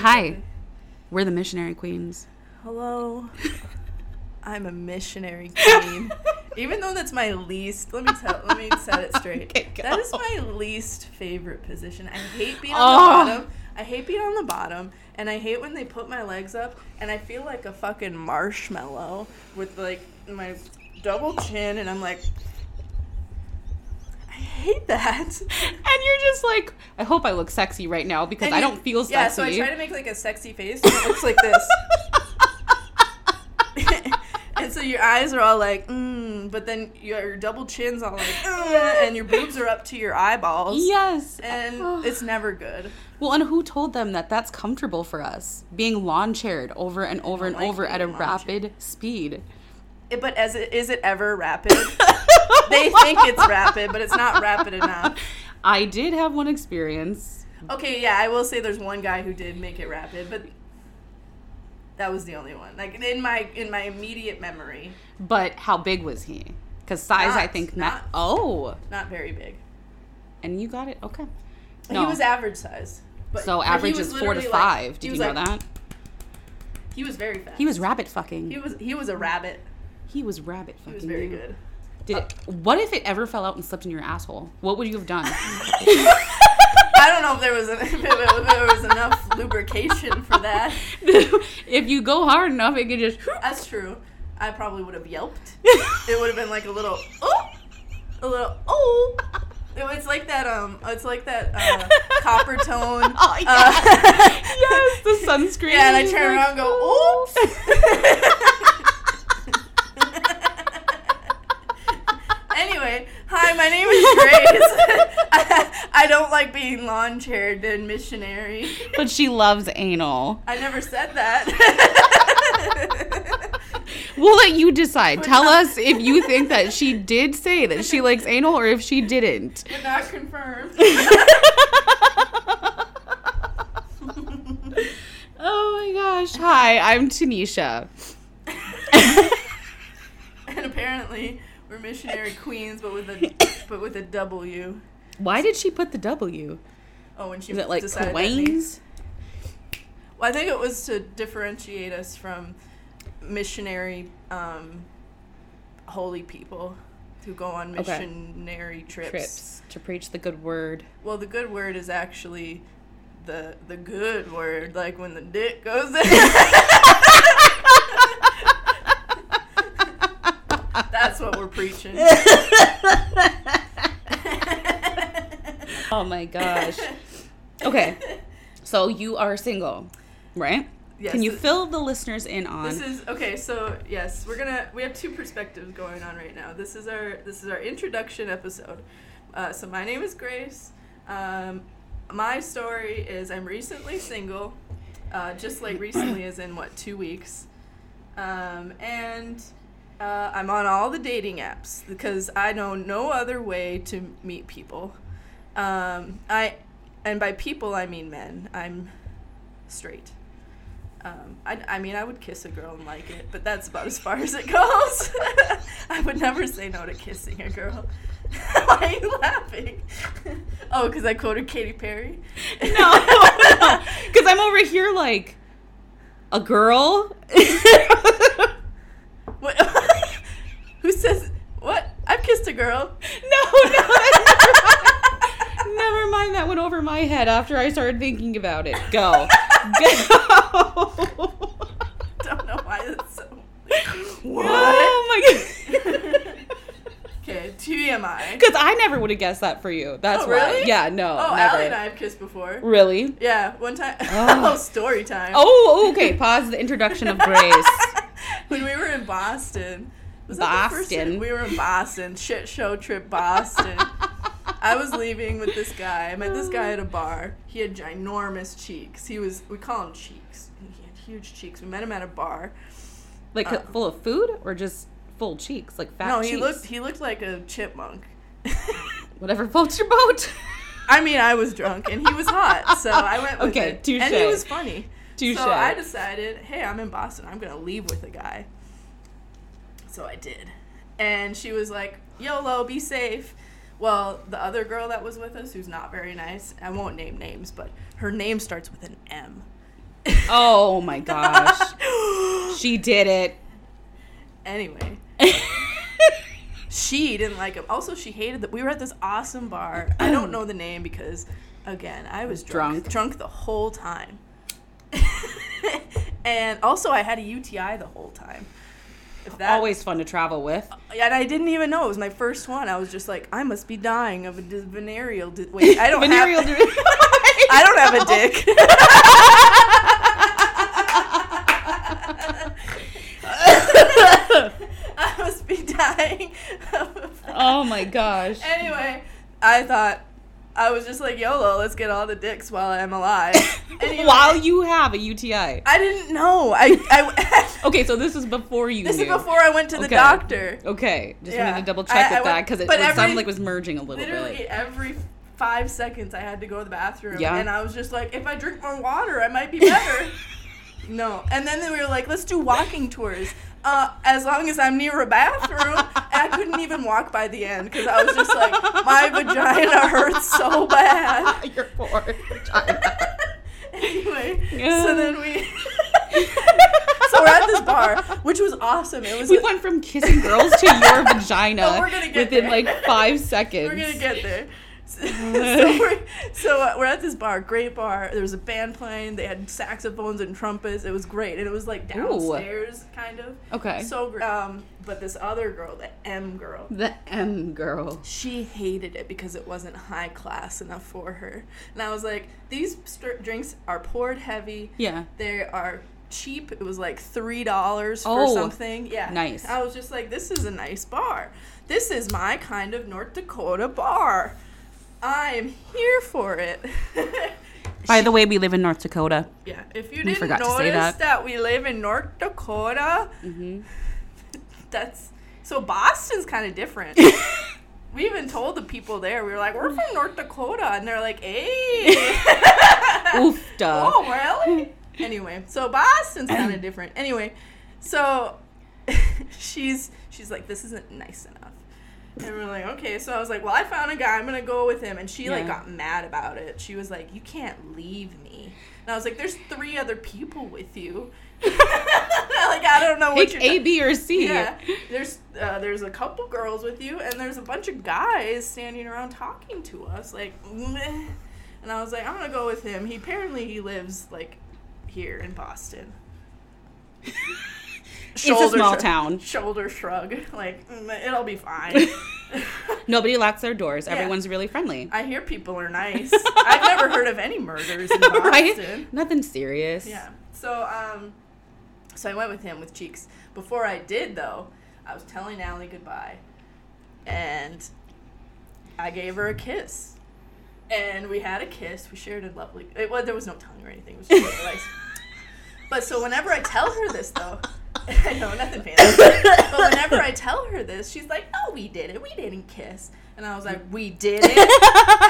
Hi, we're the missionary queens. Hello. I'm a missionary queen. Even though that's my least, let me tell, let me set it straight. Okay, that is my least favorite position. I hate being Oh. on the oh. bottom. I hate being on the bottom, and I hate when they put my legs up, and I feel like a fucking marshmallow with like my double chin, and I'm like, hate that. And you're just like, I hope I look sexy right now because And I you- don't feel sexy. Yeah, so I try to make like a sexy face, and it looks like this. and so your eyes are all like, mm, but then your double chin's all like, uh, and your boobs are up to your eyeballs. yes. And it's never good. Well, and who told them that that's comfortable for us? Being lawn chaired over and over and like over at a rapid speed. But as it, is it ever rapid? they think it's rapid, but it's not rapid enough. I did have one experience. Okay, yeah, I will say there's one guy who did make it rapid, but that was the only one. Like in my in my immediate memory, But how big was he? Because size, I think, not- not. Oh, not very big. and you got it. Okay. He was average size. But, so average is four to literally, like- five. Did you was know like- that? He was very fast. He was rabbit fucking. He was he was a rabbit. He was rabbit He fucking. was very good. Did it, what if it ever fell out and slipped in your asshole? What would you have done? I don't know if there was a, if there was enough lubrication for that. if you go hard enough, it could just. That's true. I probably would have yelped. It would have been like a little oh, a little oh. It's like that um. It's like that uh, Coppertone. Oh, yeah. uh, yes, the sunscreen. Yeah, and I turn around and go, oops. Anyway, hi, my name is Grace. I, I don't like being lawn chaired and missionary. but she loves anal. I never said that. We'll let you decide. But Tell not- us if you think that she did say that she likes anal or if she didn't. but not confirmed. Oh my gosh. Hi, I'm Tanisha. and apparently, we're missionary queens, but with a but with a W. Why did she put the W? Oh, when she Is it like Queens? Well, I think it was to differentiate us from missionary um, holy people who go on Okay. missionary trips. Trips to preach the good word. Well, the good word is actually the the good word, like when the dick goes in. That's what we're preaching. Oh my gosh. Okay. So you are single, right? Yes, Can you fill the listeners in on This is okay. So yes, we're gonna we have two perspectives going on right now. This is our this is our introduction episode. Uh, so my name is Grace. Um, my story is I'm recently single, uh, just like recently as in what two weeks, um, and uh, I'm on all the dating apps because I know no other way to meet people. Um, I and by people I mean men. I'm straight. Um, I, I mean, I would kiss a girl and like it, but that's about as far as it goes. I would never say no to kissing a girl. Why are you laughing? oh, because I quoted Katy Perry? No, no. Because I'm over here like a girl. What? Who says what? I've kissed a girl. No, no. Never mind. That went over my head after I started thinking about it. Go. Go. Don't know why that's so. Oh my god. Okay, TMI. Because I never would have guessed that for you. That's Oh, why. really? Yeah, no. Oh, never. Allie and I have kissed before. Really? Yeah, one time. Oh. Oh, story time. Oh, okay. Pause the introduction of Grace. when we were in Boston. Was that the first Boston. We were in Boston. Shit show trip Boston. I was leaving with this guy. I met this guy at a bar. He had ginormous cheeks. He was we call him cheeks. He had huge cheeks. We met him at a bar. Like Uh, full of food or just full cheeks, like fat no, he cheeks? looked he looked like a chipmunk. Whatever floats your boat. I mean, I was drunk and he was hot, so I went with Okay, it. touche. And he was funny. Touche. So I decided, hey, I'm in Boston. I'm gonna leave with a guy. So I did, and she was like, "YOLO, be safe." Well, the other girl that was with us, who's not very nice, I won't name names, but her name starts with an M. Oh my gosh. she did it. Anyway, she didn't like him. Also, she hated that we were at this awesome bar. I don't know the name because, again, I was drunk, Drunk. drunk the whole time. and also, I had a UTI the whole time. That, Always fun to travel with. and I didn't even know it was my first one. I was just like, I must be dying of a dis- venereal. Di- Wait, I don't Venereal have. disease. I don't have a dick. I must be dying. of oh my gosh. anyway, I thought I was just like YOLO. Let's get all the dicks while I'm alive. Anyway, While you have a UTI. I didn't know. I, I Okay, so this is before you this knew. is before I went to the Okay. doctor. Okay, just Yeah. wanted to double check I- I with that because it, it sounded like it was merging a little Literally bit. every five seconds, I had to go to the bathroom, Yeah. and I was just like, if I drink more water, I might be better. no, and then they were like, let's do walking tours. Uh, as long as I'm near a bathroom, and I couldn't even walk by the end because I was just like, my vagina hurts so bad. Your poor vagina. anyway, Yeah. so then we, so we're at this bar, which was awesome. It was We a- went from kissing girls to your vagina we're gonna get within there. like five seconds. We're gonna get there. So, we're, so we're at this bar, great bar. There was a band playing. They had saxophones and trumpets. It was great, and it was like downstairs, kind of. Okay. So great. Um, but this other girl, the M girl, the M girl. she hated it because it wasn't high class enough for her. And I was like, these st- drinks are poured heavy. Yeah. They are cheap. It was like three dollars for Oh, something. Yeah, nice. I was just like, this is a nice bar. This is my kind of North Dakota bar. I am here for it. By the way, we live in North Dakota. yeah, if you didn't notice that. that. we live in North Dakota, Mm-hmm. that's so Boston's kind of different. we even told the people there, we were like, we're from North Dakota, and they're like, hey. Oofda. Oh, really? anyway, so Boston's kind of different. Anyway, so she's she's like, this isn't nice enough. And we're like, okay. So I was like, well, I found a guy. I'm gonna go with him. And she like got mad about it. She was like, you can't leave me. And I was like, there's three other people with you. like I don't know what Pick you're. A, B, or C. yeah, there's uh, there's a couple girls with you, and there's a bunch of guys standing around talking to us. Like, meh. and I was like, I'm gonna go with him. He apparently he lives like here in Boston. It's a small shrug- town. Shoulder shrug, like "Mm, it'll be fine. Nobody locks their doors. Yeah. Everyone's really friendly. I hear people are nice. I've never heard of any murders in Boston. right? Nothing serious. Yeah. So um, so I went with him with cheeks. Before I did though, I was telling Allie goodbye, and I gave her a kiss, and we had a kiss. We shared a lovely. It, well, there was no tongue or anything. It was just like, nice. But so whenever I tell her this though. I know, nothing fancy. but whenever I tell her this, she's like, "Oh, we did it. We didn't kiss." And I was like, "We did it."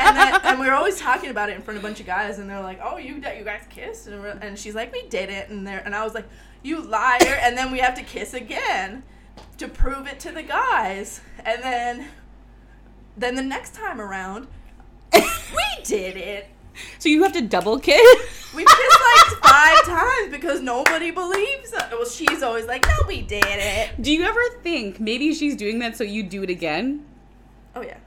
and then, and we were always talking about it in front of a bunch of guys, and they're like, "Oh, you you guys kissed?" And, and she's like, "We didn't." And they and I was like, "You liar!" And then we have to kiss again to prove it to the guys. And then then the next time around, we did it. So you have to double kiss? We kissed like five times because nobody believes us. Well, she's always like, "No, we did it." Do you ever think maybe she's doing that so you do it again? Oh yeah.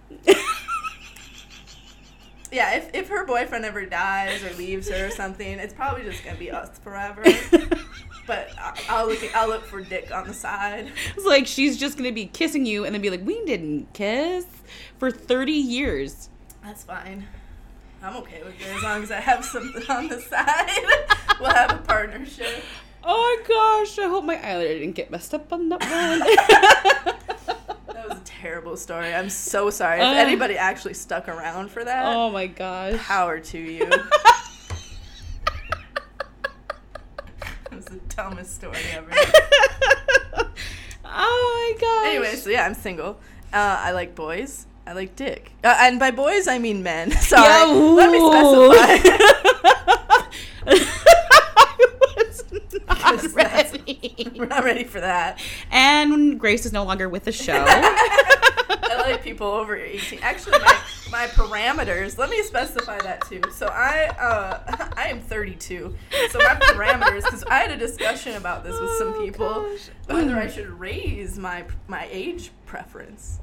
Yeah, if, if her boyfriend ever dies or leaves her or something, it's probably just gonna be us forever. But I- I'll look I'll look for dick on the side. It's like she's just gonna be kissing you and then be like, "We didn't kiss for thirty years." That's fine. I'm okay with it as long as I have something on the side. we'll have a partnership. Oh my gosh! I hope my eyeliner didn't get messed up on that one. That was a terrible story. I'm so sorry. If Uh. anybody actually stuck around for that, oh my gosh! power to you. It was the dumbest story ever. oh my gosh! Anyway, so yeah, I'm single. Uh, I like boys. I like dick. Uh, and by boys, I mean men. Sorry. Yeah, Let me specify. I was not ready. We're not ready for that. And Grace is no longer with the show. I like people over 18. Actually, my, my parameters. Let me specify that too. So I uh, I am 32. So my parameters, because I had a discussion about this with some Oh, people, gosh. whether I should raise my my age preference.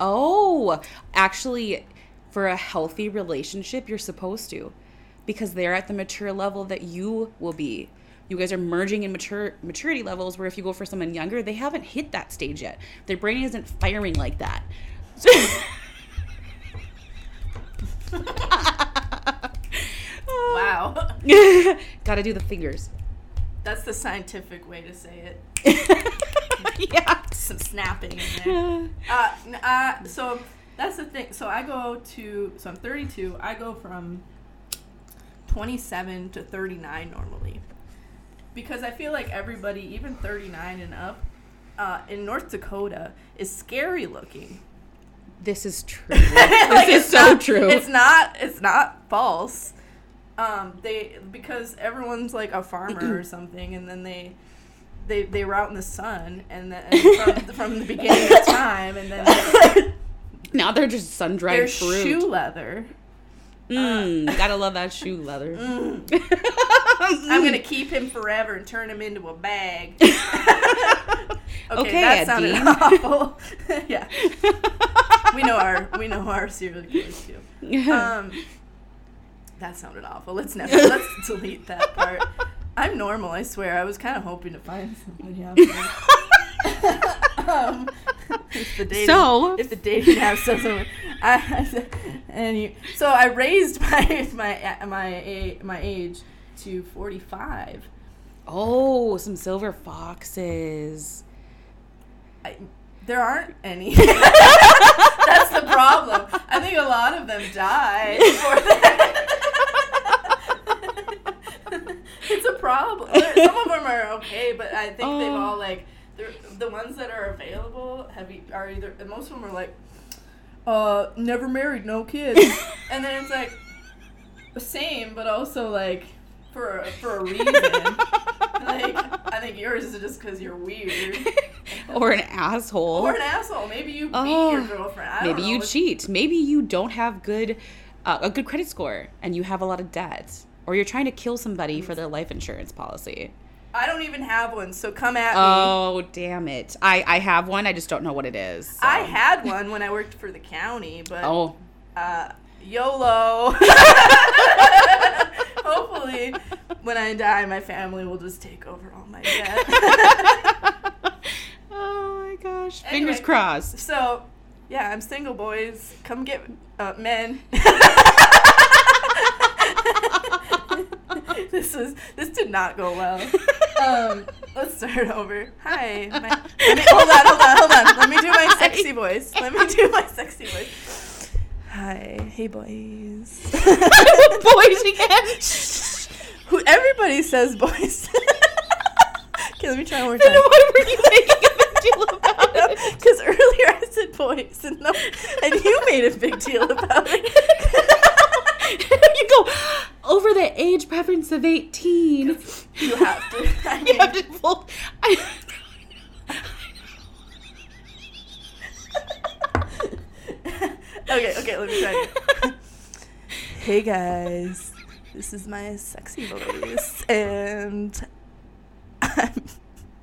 Oh, actually, for a healthy relationship, you're supposed to, because they're at the mature level that you will be. You guys are merging in mature maturity levels. Where if you go for someone younger, they haven't hit that stage yet. Their brain isn't firing like that. Wow, Got to do the fingers. that's the scientific way to say it. yeah. Some snapping in there. Uh, uh, so that's the thing. So I go to, so I'm 32. I go from 27 to 39 normally. Because I feel like everybody, even 39 and up, uh, in North Dakota is scary looking. This is true. This Like, is it's so not- true. It's not. It's not false. Um, they because everyone's like a farmer or something, and then they they they were out in the sun, and then from, from the beginning of time, and then now they're just sun dried fruit. shoe leather. Mm, gotta love that shoe leather. Mm. I'm gonna keep him forever and turn him into a bag. okay, Okay, that Ed sounded awful. yeah, we know our we know our serial killers too. Um, that sounded awful. Let's never let's delete that part. I'm normal, I swear. I was kind of hoping to find somebody out there. um, if the dating, So- if the dating app doesn't, I, and you, so I raised my my my my age to 45. oh, some silver foxes. I, there aren't any. That's the problem. I think a lot of them die before that. it's a problem. Some of them are okay, but I think they've Oh. all like the ones that are available have e- are either most of them are like, uh, never married, no kids, and then it's like the same, but also like for a, for a reason. like I think yours is just because you're weird. or an asshole. Or an asshole. Maybe you beat Oh, your girlfriend. Maybe don't you know. cheat. Maybe you don't have good uh, a good credit score and you have a lot of debt. Or you're trying to kill somebody for their life insurance policy. I don't even have one, so come at me. Oh, damn it. I, I have one. I just don't know what it is. so. I had one when I worked for the county, but Oh, uh, YOLO. Hopefully, when I die, my family will just take over all my debt. oh my gosh. Anyway. Fingers crossed. so, yeah, I'm single, boys. Come get uh, men. this was this did not go well. Um, let's start over. Hi. My, me, hold on, hold on, hold on. Let me do my sexy voice. Let me do my sexy voice. Hi. Hey, boys. Boys again. Who everybody says boys. okay, let me try one more Then time. why were you making a big deal about it? Because earlier I said boys, and no, and you made a big deal about it. you go over the age preference of 18. you have to. I You have to pull. I, okay, okay, let me try. Hey guys, this is my sexy voice, and I'm,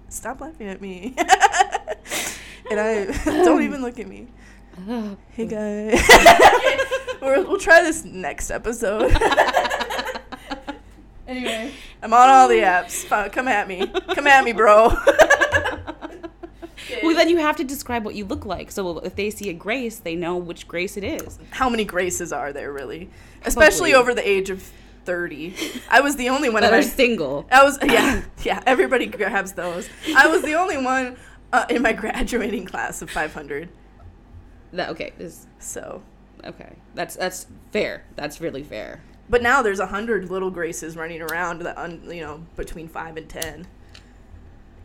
stop laughing at me. and I don't even look at me. Hey guys, we'll, we'll try this next episode. anyway, I'm on all the apps. Fine, Come at me, come at me, bro. Well, then you have to describe what you look like. So if they see a Grace, they know which Grace it is. How many graces are there really? Especially Probably. over the age of 30. I was the only one That that are single. I was yeah yeah. Everybody grabs those. I was the only one uh, in my graduating class of 500. That okay. Is So, okay. That's that's fair. That's really fair. but now there's a hundred little graces running around that un, you know between five and ten.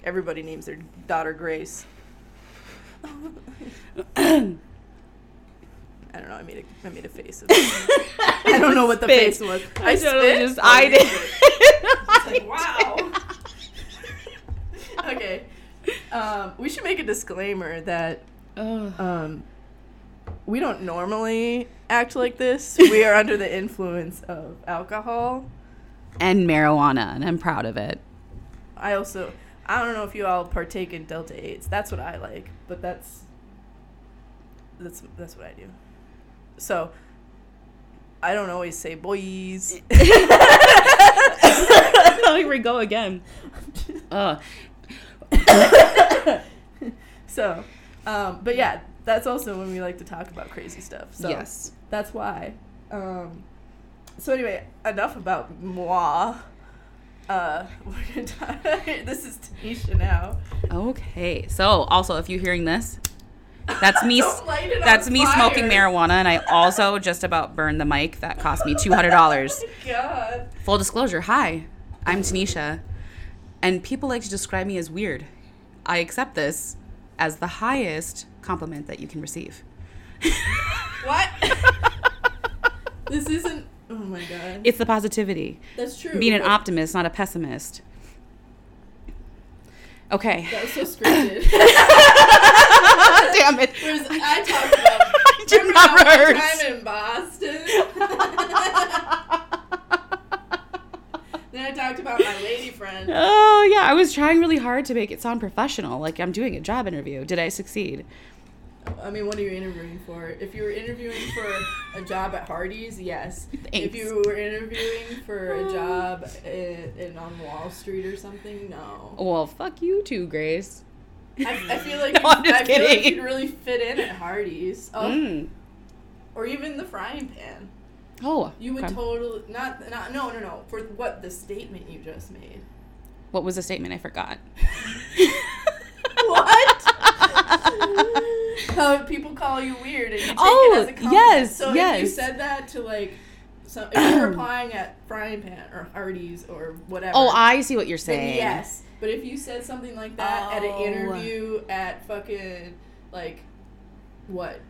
Everybody names their daughter Grace. I don't know. I made a I made a face. I don't know what the Spit. face was. I, I totally just Oh, I did. It's like, wow. okay. Um, we should make a disclaimer that um, we don't normally act like this. We are under the influence of alcohol. And marijuana, and I'm proud of it. I also I don't know if you all partake in Delta Eights. That's what I like, but that's that's that's what I do. So I don't always say boys. Here we go again. Uh, so, um, but yeah, that's also when we like to talk about crazy stuff. So yes. that's why. Um, so anyway, enough about moi. Uh, we're gonna talk, this is Tanisha now. Okay. So, also, if you're hearing this, that's me. Don't light it on that's me fire. smoking marijuana, and I also just about burned the mic. That cost me two hundred dollars. Oh god. Full disclosure. Hi, I'm Tanisha, and people like to describe me as weird. I accept this as the highest compliment that you can receive. What? this isn't. Oh my god. It's the positivity. That's true. Being an optimist, not a pessimist. Okay. That was so scripted. Damn it. Whereas I talked about. I did not rehearse. time in Boston. then I talked about my lady friend. Oh yeah, I was trying really hard to make it sound professional, like I'm doing a job interview. Did I succeed? I mean, what are you interviewing for? If you were interviewing for a job at Hardee's, yes. If you were interviewing for a job in, in on Wall Street or something, no. Well, fuck you too, Grace. I, I feel like No, I'm just I feel like you'd really fit in at Hardee's, oh, Mm. or even the frying pan. Oh, You would okay. totally not not no no no for what the statement you just made. What was the statement? I forgot. What? How people call you weird and you take Oh, it as a compliment. yes, So if you said that to like, some, if you're applying at Frying Pan or Hardee's or whatever. Oh, I see what you're saying. yes. But if you said something like that at an Oh. interview at fucking like, what?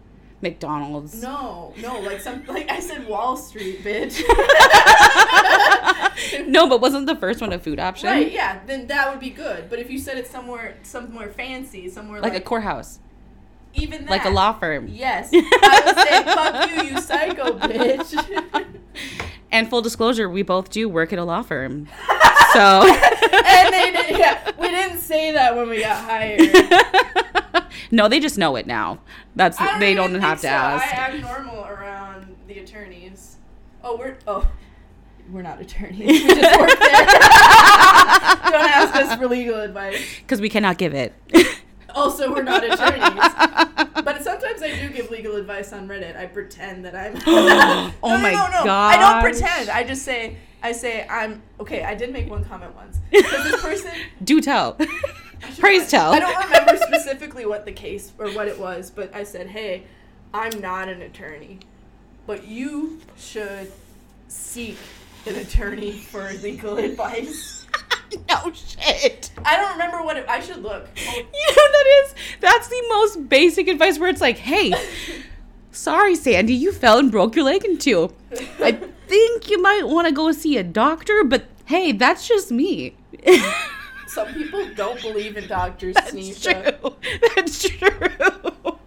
McDonald's. No, no, like some like I said Wall Street, bitch. no, but wasn't the first one a food option? right? Yeah, then that would be good. But if you said it somewhere somewhere fancy, somewhere Like like, a courthouse, even that, like a law firm. Yes. I would say, fuck you, you psycho bitch. And full disclosure, we both do work at a law firm. So and they did, yeah, we didn't say that when we got hired. no, they just know it now. That's don't they don't have think to so. ask. I act normal around the attorneys. Oh, we're, oh, we're not attorneys. We just work there. don't ask us for legal advice. Because we cannot give it. Also, we're not attorneys. But sometimes I do give legal advice on Reddit. I pretend that I'm. Oh no, no, my no, no. I don't pretend. I just say, I say I'm okay. I did make one comment once. this person. Do tell. I Praise tell. I don't remember specifically what the case or what it was, but I said, hey, I'm not an attorney, but you should seek an attorney for legal advice. No oh, shit. I don't remember what it. I should look. Oh, You know that is? That's the most basic advice where it's like, hey, sorry, Sandy, you fell and broke your leg in two. I think you might want to go see a doctor, but hey, that's just me. Some people don't believe in doctors, That's Sneesha. true. That's true.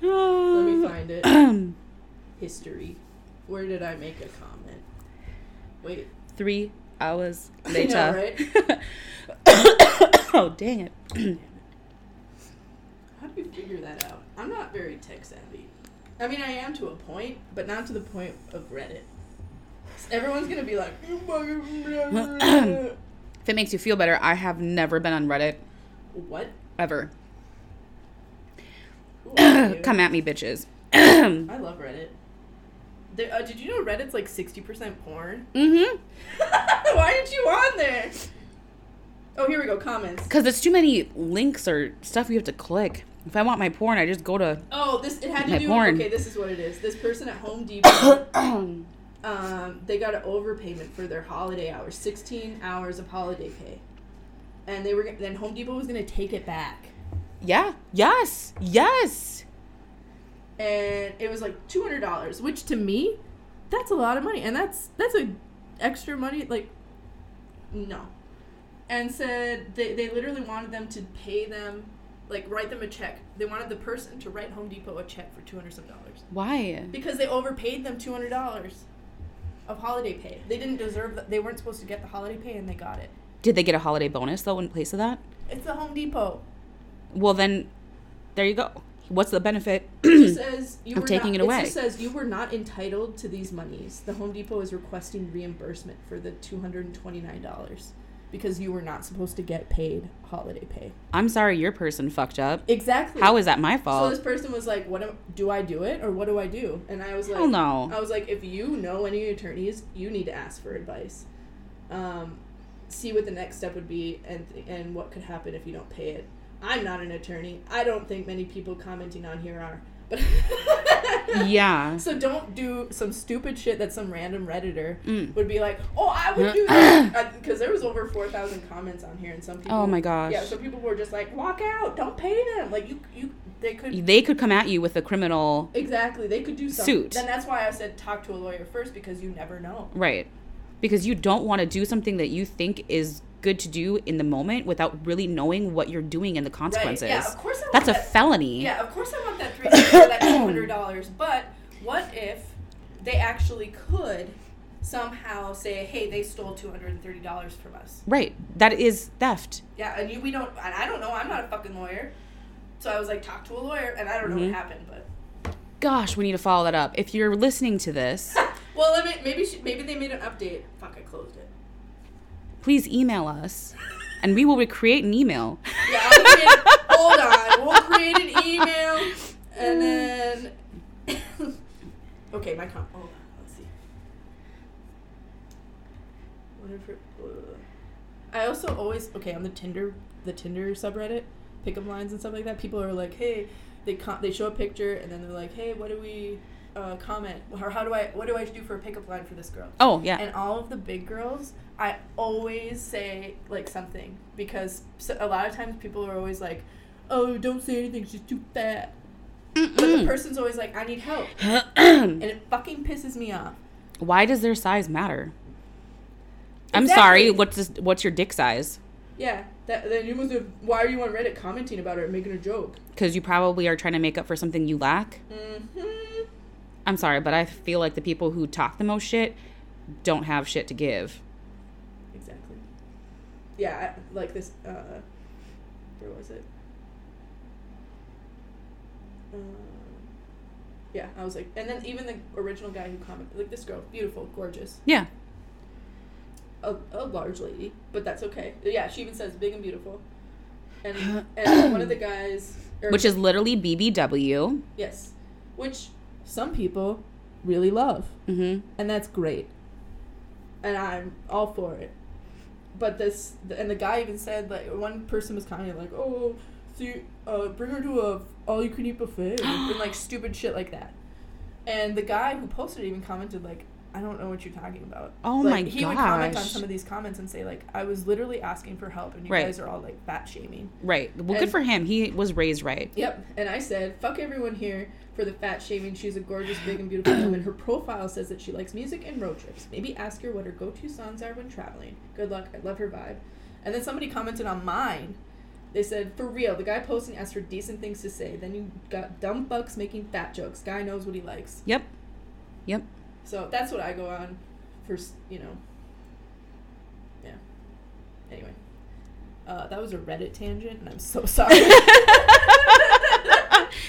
Let me find it. History. Where did I make a comment? Wait. Three hours know, later. right? oh, dang it. How do you figure that out? I'm not very tech savvy. I mean, I am to a point, but not to the point of Reddit. Everyone's gonna be like, oh if it makes you feel better, I have never been on Reddit what? ever. You? Come at me, bitches. I love Reddit. There, uh, did you know Reddit's like 60% porn? mm-hmm. Why aren't you on there? Oh, here we go. Comments. Because it's too many links or stuff you have to click. If I want my porn, I just go to. Oh, this it had to do. porn. Okay, this is what it is. This person at Home Depot, um, they got an overpayment for their holiday hours, 16 hours of holiday pay, and they were then Home Depot was gonna take it back, yeah. Yes. Yes. And it was like two hundred dollars, which to me, that's a lot of money, and that's that's a extra money like, no, and said they they literally wanted them to pay them like write them a check. They wanted the person to write Home Depot a check for two hundred some dollars Why? because they overpaid them two hundred dollars of holiday pay. They didn't deserve that. They weren't supposed to get the holiday pay, and they got it. Did they get a holiday bonus though in place of that? It's the Home Depot. Well, then, there you go. What's the benefit? It just says you Of were taking not, it away. just says you were not entitled to these monies. The Home Depot is requesting reimbursement for the two hundred and twenty nine dollars because you were not supposed to get paid holiday pay. I'm sorry, your person fucked up. Exactly. How is that my fault? So this person was like, "What am, do I do it or what do I do?" And I was like, Hell no. I was like, if you know any attorneys, you need to ask for advice. Um, see what the next step would be and and what could happen if you don't pay it. I'm not an attorney. I don't think many people commenting on here are. But yeah. so don't do some stupid shit that some random redditor Mm. would be like, "Oh, I would do that," because there was over four thousand comments on here, and some people. Oh my gosh. Yeah, so people were just like, "Walk out! Don't pay them!" Like you, you, they could They could come at you with a criminal. Exactly. They could do something. Suit. Then that's why I said talk to a lawyer first because you never know. Right. Because you don't want to do something that you think is good to do in the moment without really knowing what you're doing and the consequences. Yeah, of course I want That's a felony. Yeah, of course I want that three that two hundred dollars. But what if they actually could somehow say, "Hey, they stole two hundred and thirty dollars from us." Right. That is theft. Yeah, and you, we don't. And I don't know. I'm not a fucking lawyer. So I was like, talk to a lawyer, and I don't know Mhm. what happened, but Gosh, we need to follow that up. If you're listening to this, well, let me, maybe she, maybe they made an update. Fuck, I closed it. Please email us and we will recreate an email. Yeah, hold on. We'll create an email and then. okay, my com. Hold on. Let's see. Whatever. uh, I also always okay on the Tinder the Tinder subreddit pickup lines and stuff like that. People are like, hey, they com- they show a picture and then they're like, hey, what do we uh, comment or how do I what do I do for a pickup line for this girl? Oh, yeah. And all of the big girls, I always say like something because so, a lot of times people are always like, "Oh, don't say anything. She's too fat." But the person's always like, "I need help," and it fucking pisses me off. Why does their size matter? I'm sorry. What's this, what's your dick size? Yeah, that then you must have. Why are you on Reddit commenting about it and making a joke? Because you probably are trying to make up for something you lack. Mm-hmm. I'm sorry, but I feel like the people who talk the most shit don't have shit to give. Yeah, like this. Uh, where was it? Um, yeah, I was like, and then even the original guy who commented, like this girl, beautiful, gorgeous, Yeah. a, a large lady, but that's okay. Yeah, she even says big and beautiful. And and one of the guys, or, Which is literally BBW. yes, which some people really love, Mm-hmm. and that's great. And I'm all for it. But this, and the guy even said like one person was commenting like, "Oh, see, uh, bring her to a all-you-can-eat buffet," and like stupid shit like that. And the guy who posted it even commented like, "I don't know what you're talking about." Oh like, my He would comment on some of these comments and say like, "I was literally asking for help, and you Right. guys are all like fat shaming." Right. Well, good for him. He was raised right. Yep. And I said, fuck everyone here for the fat shaming. She's a gorgeous, big, and beautiful woman. Her profile says that she likes music and road trips. Maybe ask her what her go to songs are when traveling. Good luck. I love her vibe. And then somebody commented on mine. They said, for real, the guy posting asked for decent things to say. Then you got dumb fucks making fat jokes. Guy knows what he likes. Yep. Yep. So that's what I go on for, you know. Yeah. Anyway. Uh, that was a Reddit tangent, and I'm so sorry.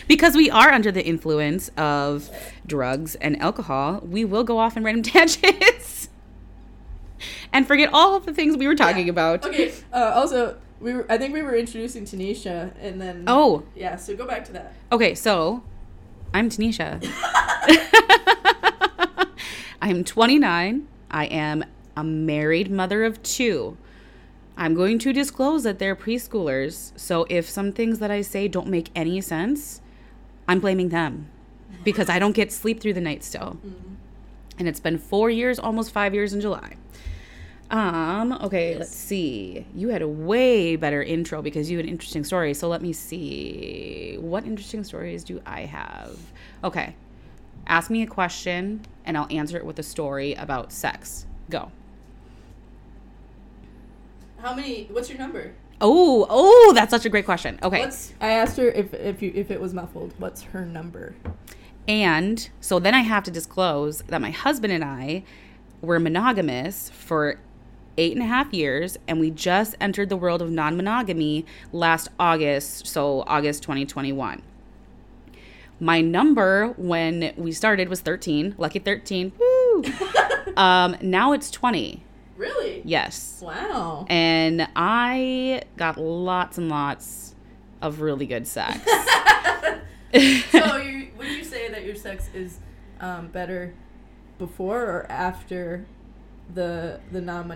because we are under the influence of drugs and alcohol, we will go off in random tangents and forget all of the things we were talking Yeah. about. Okay. Uh, also, we were. I think we were introducing Tanisha, and then. Oh, Yeah. So go back to that. okay. So I'm Tanisha. I'm 29. I am a married mother of two. I'm going to disclose that they're preschoolers. So if some things that I say don't make any sense, I'm blaming them because I don't get sleep through the night still. And it's been four years, almost five years in July. Um, okay, let's see. You had a way better intro because you had an interesting story. So let me see. What interesting stories do I have? Okay. Ask me a question and I'll answer it with a story about sex. Go. How many? What's your number? Oh, oh, that's such a great question. Okay. What's I asked her if if you if it was muffled. What's her number? And so then I have to disclose that my husband and I were monogamous for eight and a half years, and we just entered the world of non monogamy last August, so August 2021. My number when we started was 13, lucky 13. Woo! um, now it's 20. Really? Yes. Wow. And I got lots and lots of really good sex. so you, would you say that your sex is um, better before or after the the non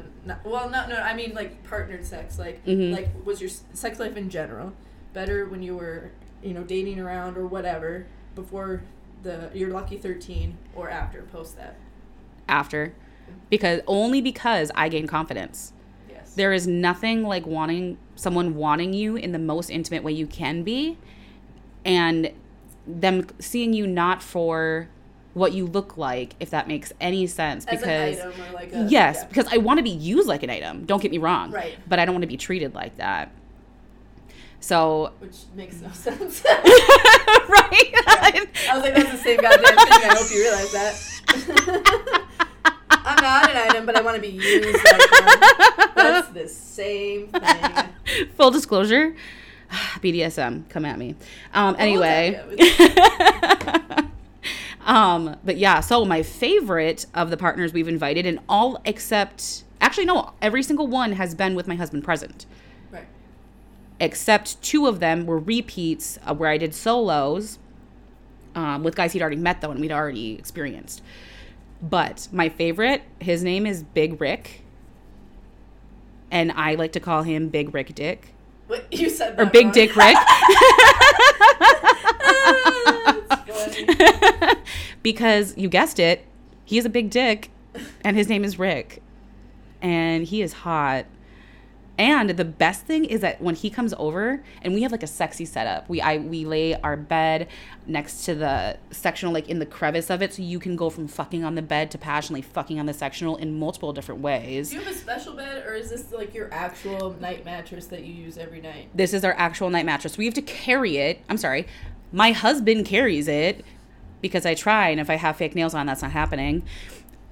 well no no I mean like partnered sex like Mhm. like was your sex life in general better when you were you know dating around or whatever before the your lucky 13 or after post that after because only because I gained confidence. yes There is nothing like wanting someone wanting you in the most intimate way you can be and them seeing you not for what you look like if that makes any sense as because an item or like a yes yeah. because I want to be used like an item don't get me wrong Right. but I don't want to be treated like that so which makes no sense. Right? I was like that's the same goddamn thing. I hope you realize that. I'm not an item but I want to be used like that's the same thing. Full disclosure, BDSM, come at me. Um, anyway. um, but yeah, so my favorite of the partners we've invited, and all except, actually, no, every single one has been with my husband present, except two of them were repeats uh, where I did solos um, with guys he'd already met, though, and we'd already experienced. But my favorite, his name is Big Rick. And I like to call him Big Rick Dick. What you said Or Big wrong. Dick Rick. Because you guessed it, he is a big dick, and his name is Rick, and he is hot. And the best thing is that when he comes over, and we have like a sexy setup. We I we lay our bed next to the sectional, like in the crevice of it, so you can go from fucking on the bed to passionately fucking on the sectional in multiple different ways. Do you have a special bed, or is this like your actual night mattress that you use every night? This is our actual night mattress. We have to carry it. I'm sorry. My husband carries it because I try, and if I have fake nails on, that's not happening.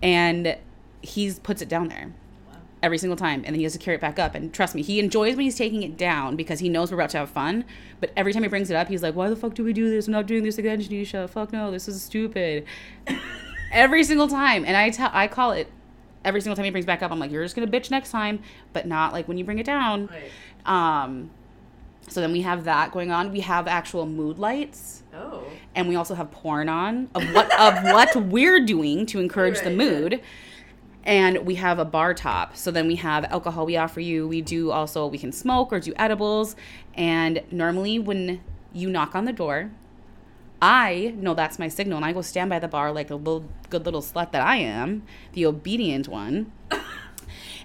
And he puts it down there. Every single time, and then he has to carry it back up. And trust me, he enjoys when he's taking it down because he knows we're about to have fun. But every time he brings it up, he's like, "Why the fuck do we do this? I'm not doing this again, Janisha. Fuck no, this is stupid." every single time, and I tell, I call it every single time he brings back up. I'm like, "You're just gonna bitch next time, but not like when you bring it down." Right. Um, so then we have that going on. We have actual mood lights, Oh. and we also have porn on of what of what we're doing to encourage the Right, mood. And we have a bar top. So then we have alcohol we offer you. We do also we can smoke or do edibles. And normally when you knock on the door, I know that's my signal, and I go stand by the bar like a little good little slut that I am, the obedient one.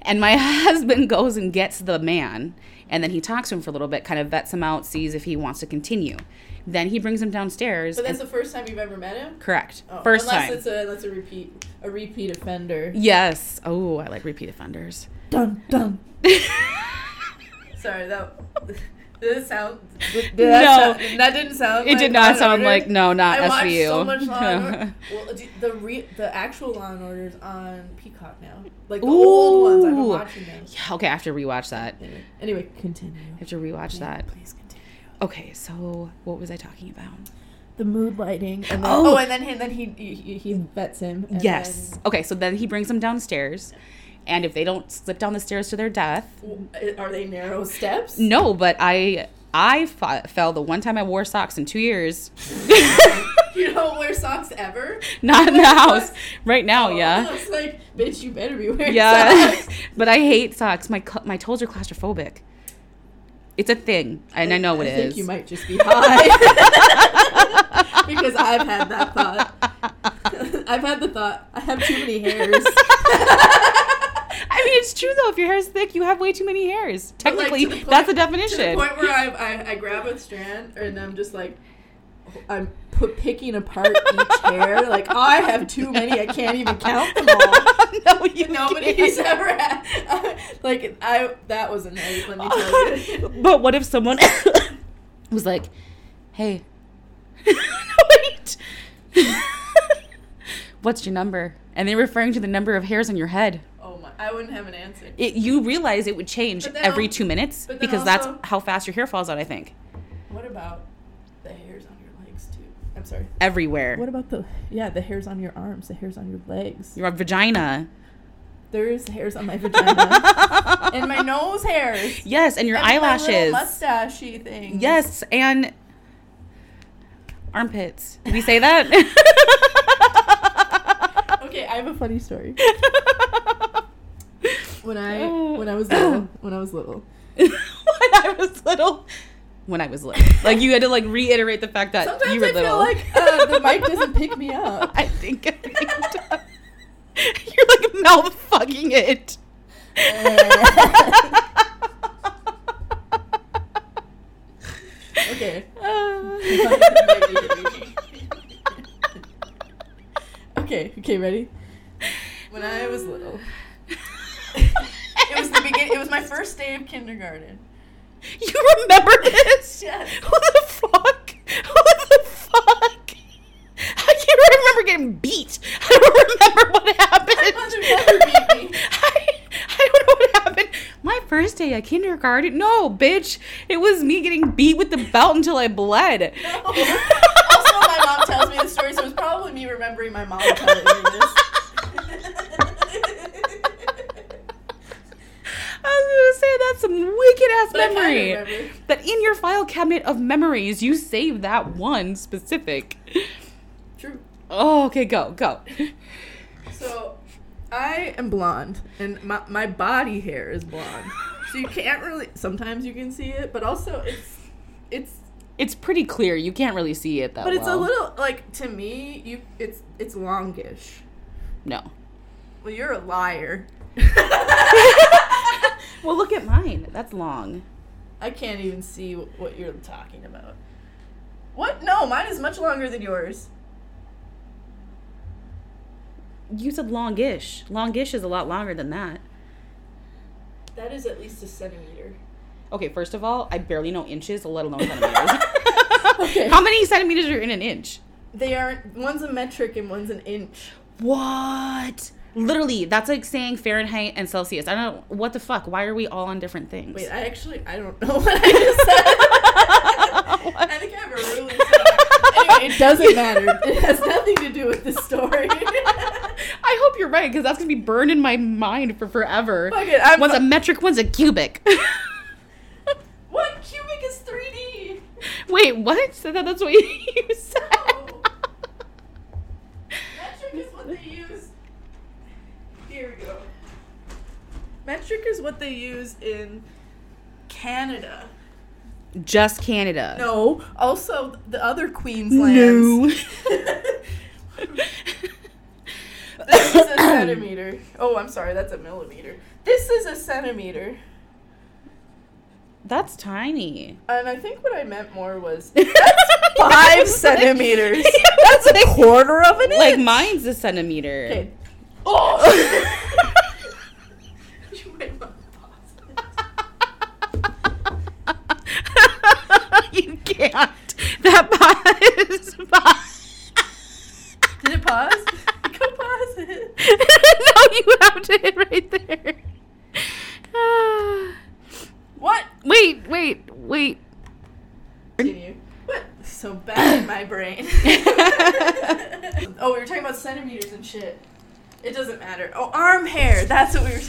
And my husband goes and gets the man, and then he talks to him for a little bit, kind of vets him out, sees if he wants to continue. Then he brings him downstairs. But that's the first time you've ever met him. correct. Oh, First unless time. it's a that's a repeat a repeat offender. yes. Oh, I like repeat offenders. Dun dun. Sorry, that did it sound? Did No. that, sound, that didn't sound. It like did not sound Order? like no, not I watched SVU. so much Law and Order. Well, the re- the actual Law and Orders on Peacock now, like the old ones. I've been watching them. Yeah, okay, I have to rewatch that. Anyway, anyway continue. I have to rewatch Yeah, that. Please continue. Okay, so what was I talking about? The mood lighting. And then, Oh. oh. and then he, then he, he he vets him. yes. then- Okay, so then he brings him downstairs, and if they don't slip down the stairs to their death, uh, are they narrow steps? no. But I I fell the one time I wore socks in two years. You don't wear socks ever. Not in the house. socks? Right now, Oh, yeah. It's like, bitch, you better be wearing Yeah. socks. but I hate socks. My my toes are claustrophobic. It's a thing, and I know it I is. think you might just be high. because I've had that thought. I've had the thought. I have too many hairs. I mean, it's true though. If your hair's thick, you have way too many hairs. Like, Technically, to the that's the definition. To the point where I, I, I grab a strand and I'm just like, I'm put picking apart each hair. Like oh, I have too many, I can't even count them all. no, you Nobody's can't. ever had. like I, that was a night. Let me tell you. but what if someone was like, "Hey, wait, what's your number?" And they're referring to the number of hairs on your head. Oh my! I wouldn't have an answer. It, you realize it would change every two minutes because that's how fast your hair falls out. I think What about sorry. everywhere. What about the yeah the hairs on your arms, the hairs on your legs? your vagina, There's hairs on my vagina and my nose hairs. yes, and your and eyelashes, mustachy thing. yes, and armpits. Did we say that? Okay, I have a funny story. When I uh. when I was little, when I was little, when I was little. When I was little, like you had to like reiterate the fact that sometimes you were I little. feel like uh, the mic doesn't pick me up. I think I think- you're like mouth fucking it. okay. Uh, okay, okay, ready? When I was little, it was the begin. It was my first day of kindergarten. you remember this? Yes. Who the fuck? Who the fuck? I can't remember getting beat. I don't remember what happened. My mother never beat me. I, I don't know what happened. My first day at kindergarten. No, bitch. It was me getting beat with the belt until I bled. No. also, my mom tells me the story, so it's probably me remembering my mom telling me this. That's some wicked ass But memory. That in your file cabinet of memories, you save that one specific. True. Oh, okay, go, go. So, I am blonde, and my, my body hair is blonde. So you can't really. Sometimes you can see it, but also it's it's. It's pretty clear. You can't really see it that But it's a little like to me. You it's it's longish. No. Well, you're a liar. Well, look at mine. That's long. I can't even see what you're talking about. What? No, mine is much longer than yours. You said longish. Longish is a lot longer than that. That is at least a centimeter. Okay, first of all, I barely know inches, let alone centimeters. Okay. How many centimeters are in an inch? They aren't. One's a metric and one's an inch. What? Literally, that's like saying Fahrenheit and Celsius. I don't know what the fuck. Why are we all on different things? Wait, I actually I don't know what I just said. I think I have a ruler. somewhere. Anyway, it doesn't matter. It has nothing to do with the story. I hope you're right because that's gonna be burned in my mind for forever. Fuck it, I'm one's a metric, one's a cubic. What cubic is 3D? Wait, what? So that, that's what you said. No. Metric is what they use. Here we go. Metric is what they use in Canada. Just Canada. No, also the other Queenslands. this is a centimeter. Oh, I'm sorry, that's a millimeter. This is a centimeter. That's tiny. And I think what I meant more was five centimeters. That's a quarter of an Like inch. Like mine's a centimeter. Okay. Oh!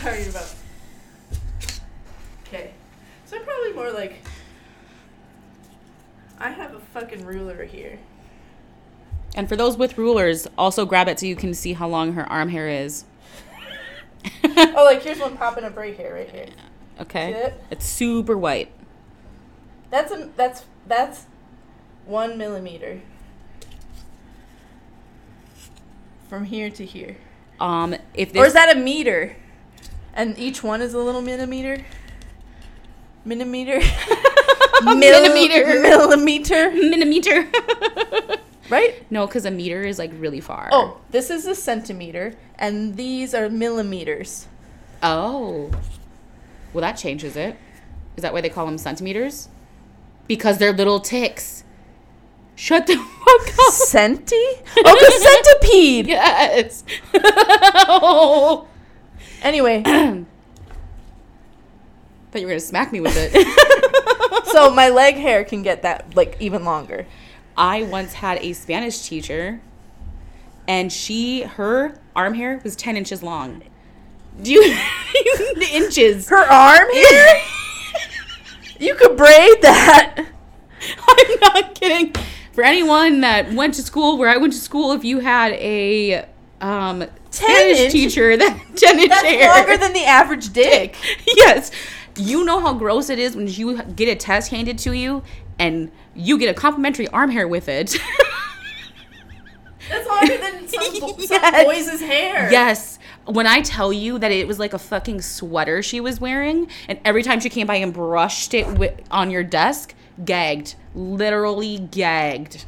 talking about. Okay. So I'm probably more like. I have a fucking ruler here. And for those with rulers, also grab it so you can see how long her arm hair is. Oh, like here's one popping up right here, right here. okay. See it? It's super white. That's a that's that's one millimeter from here to here. Um, if this Or is that a meter? And each one is a little millimeter. Millimeter. Millimeter. Millimeter. millimeter? right? No, because a meter is like really far. Oh, this is a centimeter, and these are millimeters. Oh. Well, that changes it. Is that why they call them centimeters? Because they're little ticks. Shut the fuck up. Centi? Oh, the centipede. Yes. oh. Anyway, Thought you were gonna smack me with it. so my leg hair can get that like even longer. I once had a Spanish teacher, and she her arm hair was ten inches long. Do you the inches? Her arm hair? you could braid that. I'm not kidding. For anyone that went to school where I went to school, if you had a um, Spanish inch? teacher that ten inch That's hair, longer than the average dick. yes, you know how gross it is when you get a test handed to you and you get a complimentary arm hair with it. That's longer than some, bo- some boys' hair. yes. When I tell you that it was like a fucking sweater she was wearing, and every time she came by and brushed it wi- on your desk, gagged, literally gagged.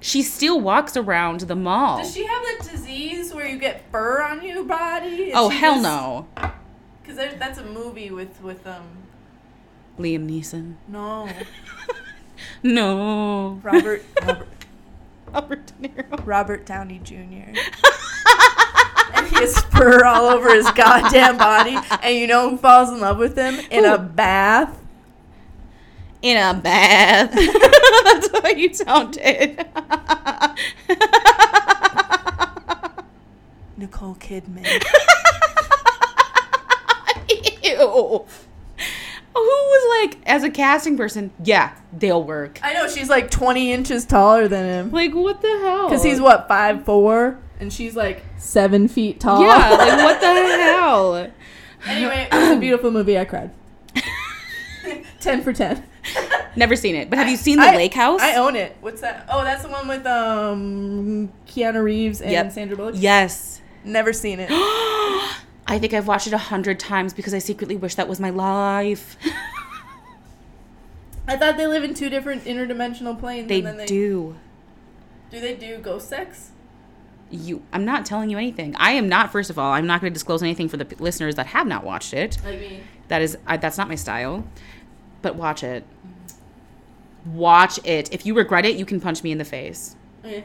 She still walks around the mall. Does she have that disease where you get fur on your body? oh hell no, Because that's a movie with with um Liam Neeson. no No, Robert Robert, Robert De Niro. Robert Downey Jr. and he has fur all over his goddamn body, and you know who falls in love with him in a bath? In a bath. That's what you sounded. Nicole Kidman. Ew. Who was like, as a casting person, yeah, they'll work. I know she's like 20 inches taller than him. Like, what the hell? Because he's what five four, and she's like seven feet tall. Yeah, like, what the hell? Anyway, it was a beautiful movie. I cried. ten for ten. Never seen it. But have you seen The I- Lake House? I own it. What's that? Oh, that's the one with um Keanu Reeves and Yep. Sandra Bullock. yes. Never seen it. I think I've watched it a hundred times because I secretly wish that was my life. I thought they live in two different interdimensional planes. they and then they do. Do they do ghost sex? You, I'm not telling you anything. I am not. First of all, I'm not going to disclose anything for the p- listeners that have not watched it. Like me. That is, I, that's not my style. But watch it. Watch it. If you regret it, you can punch me in the face. Okay.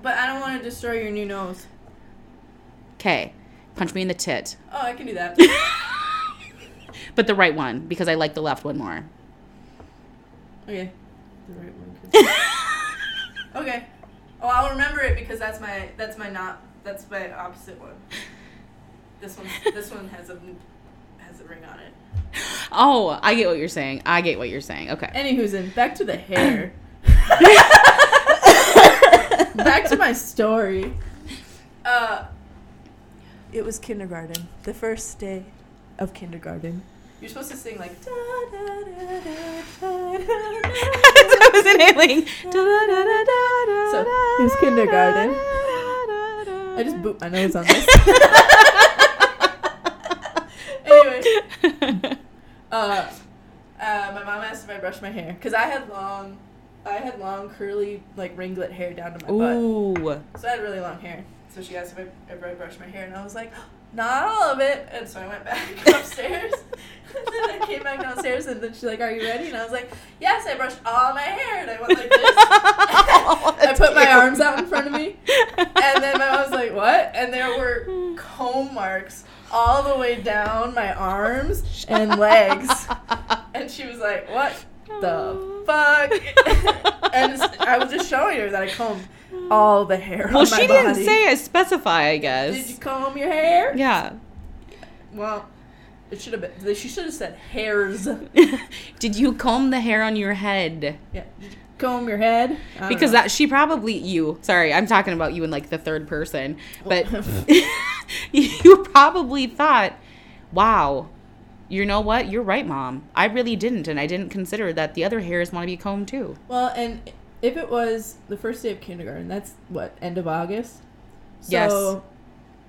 But I don't want to destroy your new nose. Okay, punch me in the tit, Oh, I can do that. but the right one because I like the left one more. okay. The right one. okay. Oh, I'll remember it because that's my that's my not that's my opposite one. This one this one has a has a ring on it. Oh, I get what you're saying. I get what you're saying. Okay. Anywho's in back to the hair. back to my story. Uh, it was kindergarten, the first day of kindergarten. You're supposed to sing like. da, da, da, da, da, da, da, I was inhaling. So, it was kindergarten. I just booped my nose on this. uh, uh, my mom asked if I brushed my hair because I had long, I had long curly like ringlet hair down to my butt. So I had really long hair. So she asked if I, if I brushed my hair, and I was like, not all of it. And so I went back upstairs. and then I came back downstairs, and then she's like, "Are you ready?" And I was like, "Yes, I brushed all my hair." And I went like this. I put my arms out in front of me, and then my mom was like, "What?" And there were comb marks all the way down my arms and legs. And she was like, "What the fuck?" and I was just showing her that I combed all the hair Well, on my she didn't body. say I specify, I guess. Did you comb your hair? Yeah. Well, it should have been. She should have said hairs. Did you comb the hair on your head? Yeah. Comb your head? Because know. that she probably you. Sorry, I'm talking about you in like the third person. But you probably thought, "Wow, you know what? You're right, mom. I really didn't, and I didn't consider that the other hairs want to be combed too." Well, and if it was the first day of kindergarten, that's what end of August. So Yes.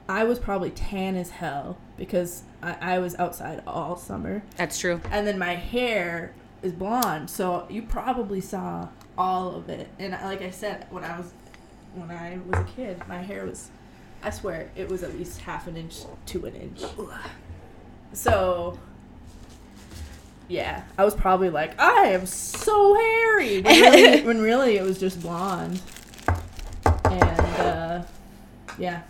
I was probably tan as hell because I, I was outside all summer, That's true. and then my hair is blonde. So you probably saw all of it. And like I said, when I was when I was a kid, my hair was, I swear, it was at least half an inch to an inch. So, yeah, I was probably like, I am so hairy. When really, when really it was just blonde. And, uh, yeah.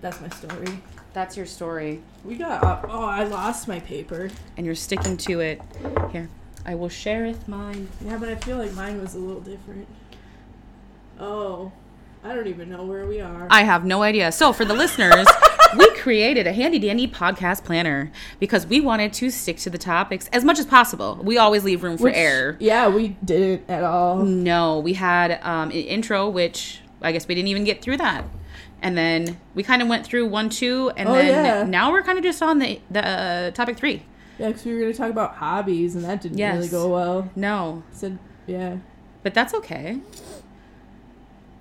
That's my story. That's your story. We got up. Oh, I lost my paper. And you're sticking to it. Here, I will shareth mine. Yeah, but I feel like mine was a little different. Oh, I don't even know where we are. I have no idea. So, for the listeners, we created a handy dandy podcast planner because we wanted to stick to the topics as much as possible. We always leave room for Which- error. Yeah, we didn't at all. No, we had um, an intro, which I guess we didn't even get through that. And then we kind of went through one, two, and Oh, then yeah. now we're kind of just on the the uh, topic three. Yeah, because we were going to talk about hobbies, and that didn't really go well. No, Said, yeah. but that's okay.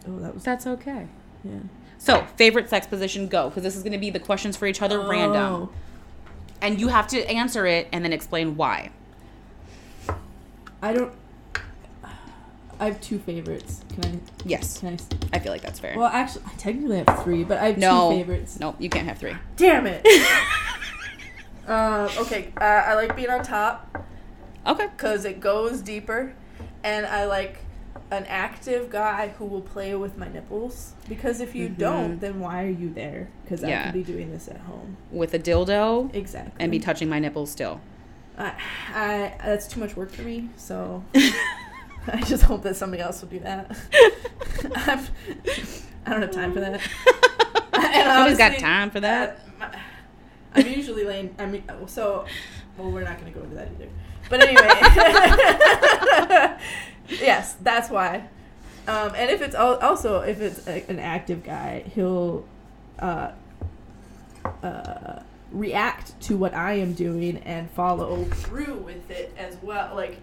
Oh, that was That's okay. yeah. So, favorite sex position, go, because this is going to be the questions for each other oh. random. Oh. And you have to answer it and then explain why. I don't. I have two favorites. Can I? Yes, Can I? I feel like that's fair. Well, actually, I technically have three, but I have no, two favorites. no, you can't have three. Damn it. um, okay, uh, I like being on top Okay. because it goes deeper, and I like an active guy who will play with my nipples. Because if you Mhm. don't, then why are you there? Because I could be doing this at home. With a dildo Exactly. and be touching my nipples still. I, I that's too much work for me. So I just hope that somebody else will do that. I'm, I don't have time for that. And Nobody's got time for that. I'm usually laying. I mean, so well, we're not going to go into that either. But anyway, yes, that's why. Um, and if it's al- also if it's a, an active guy, he'll uh, uh, react to what I am doing and follow through with it as well. Like,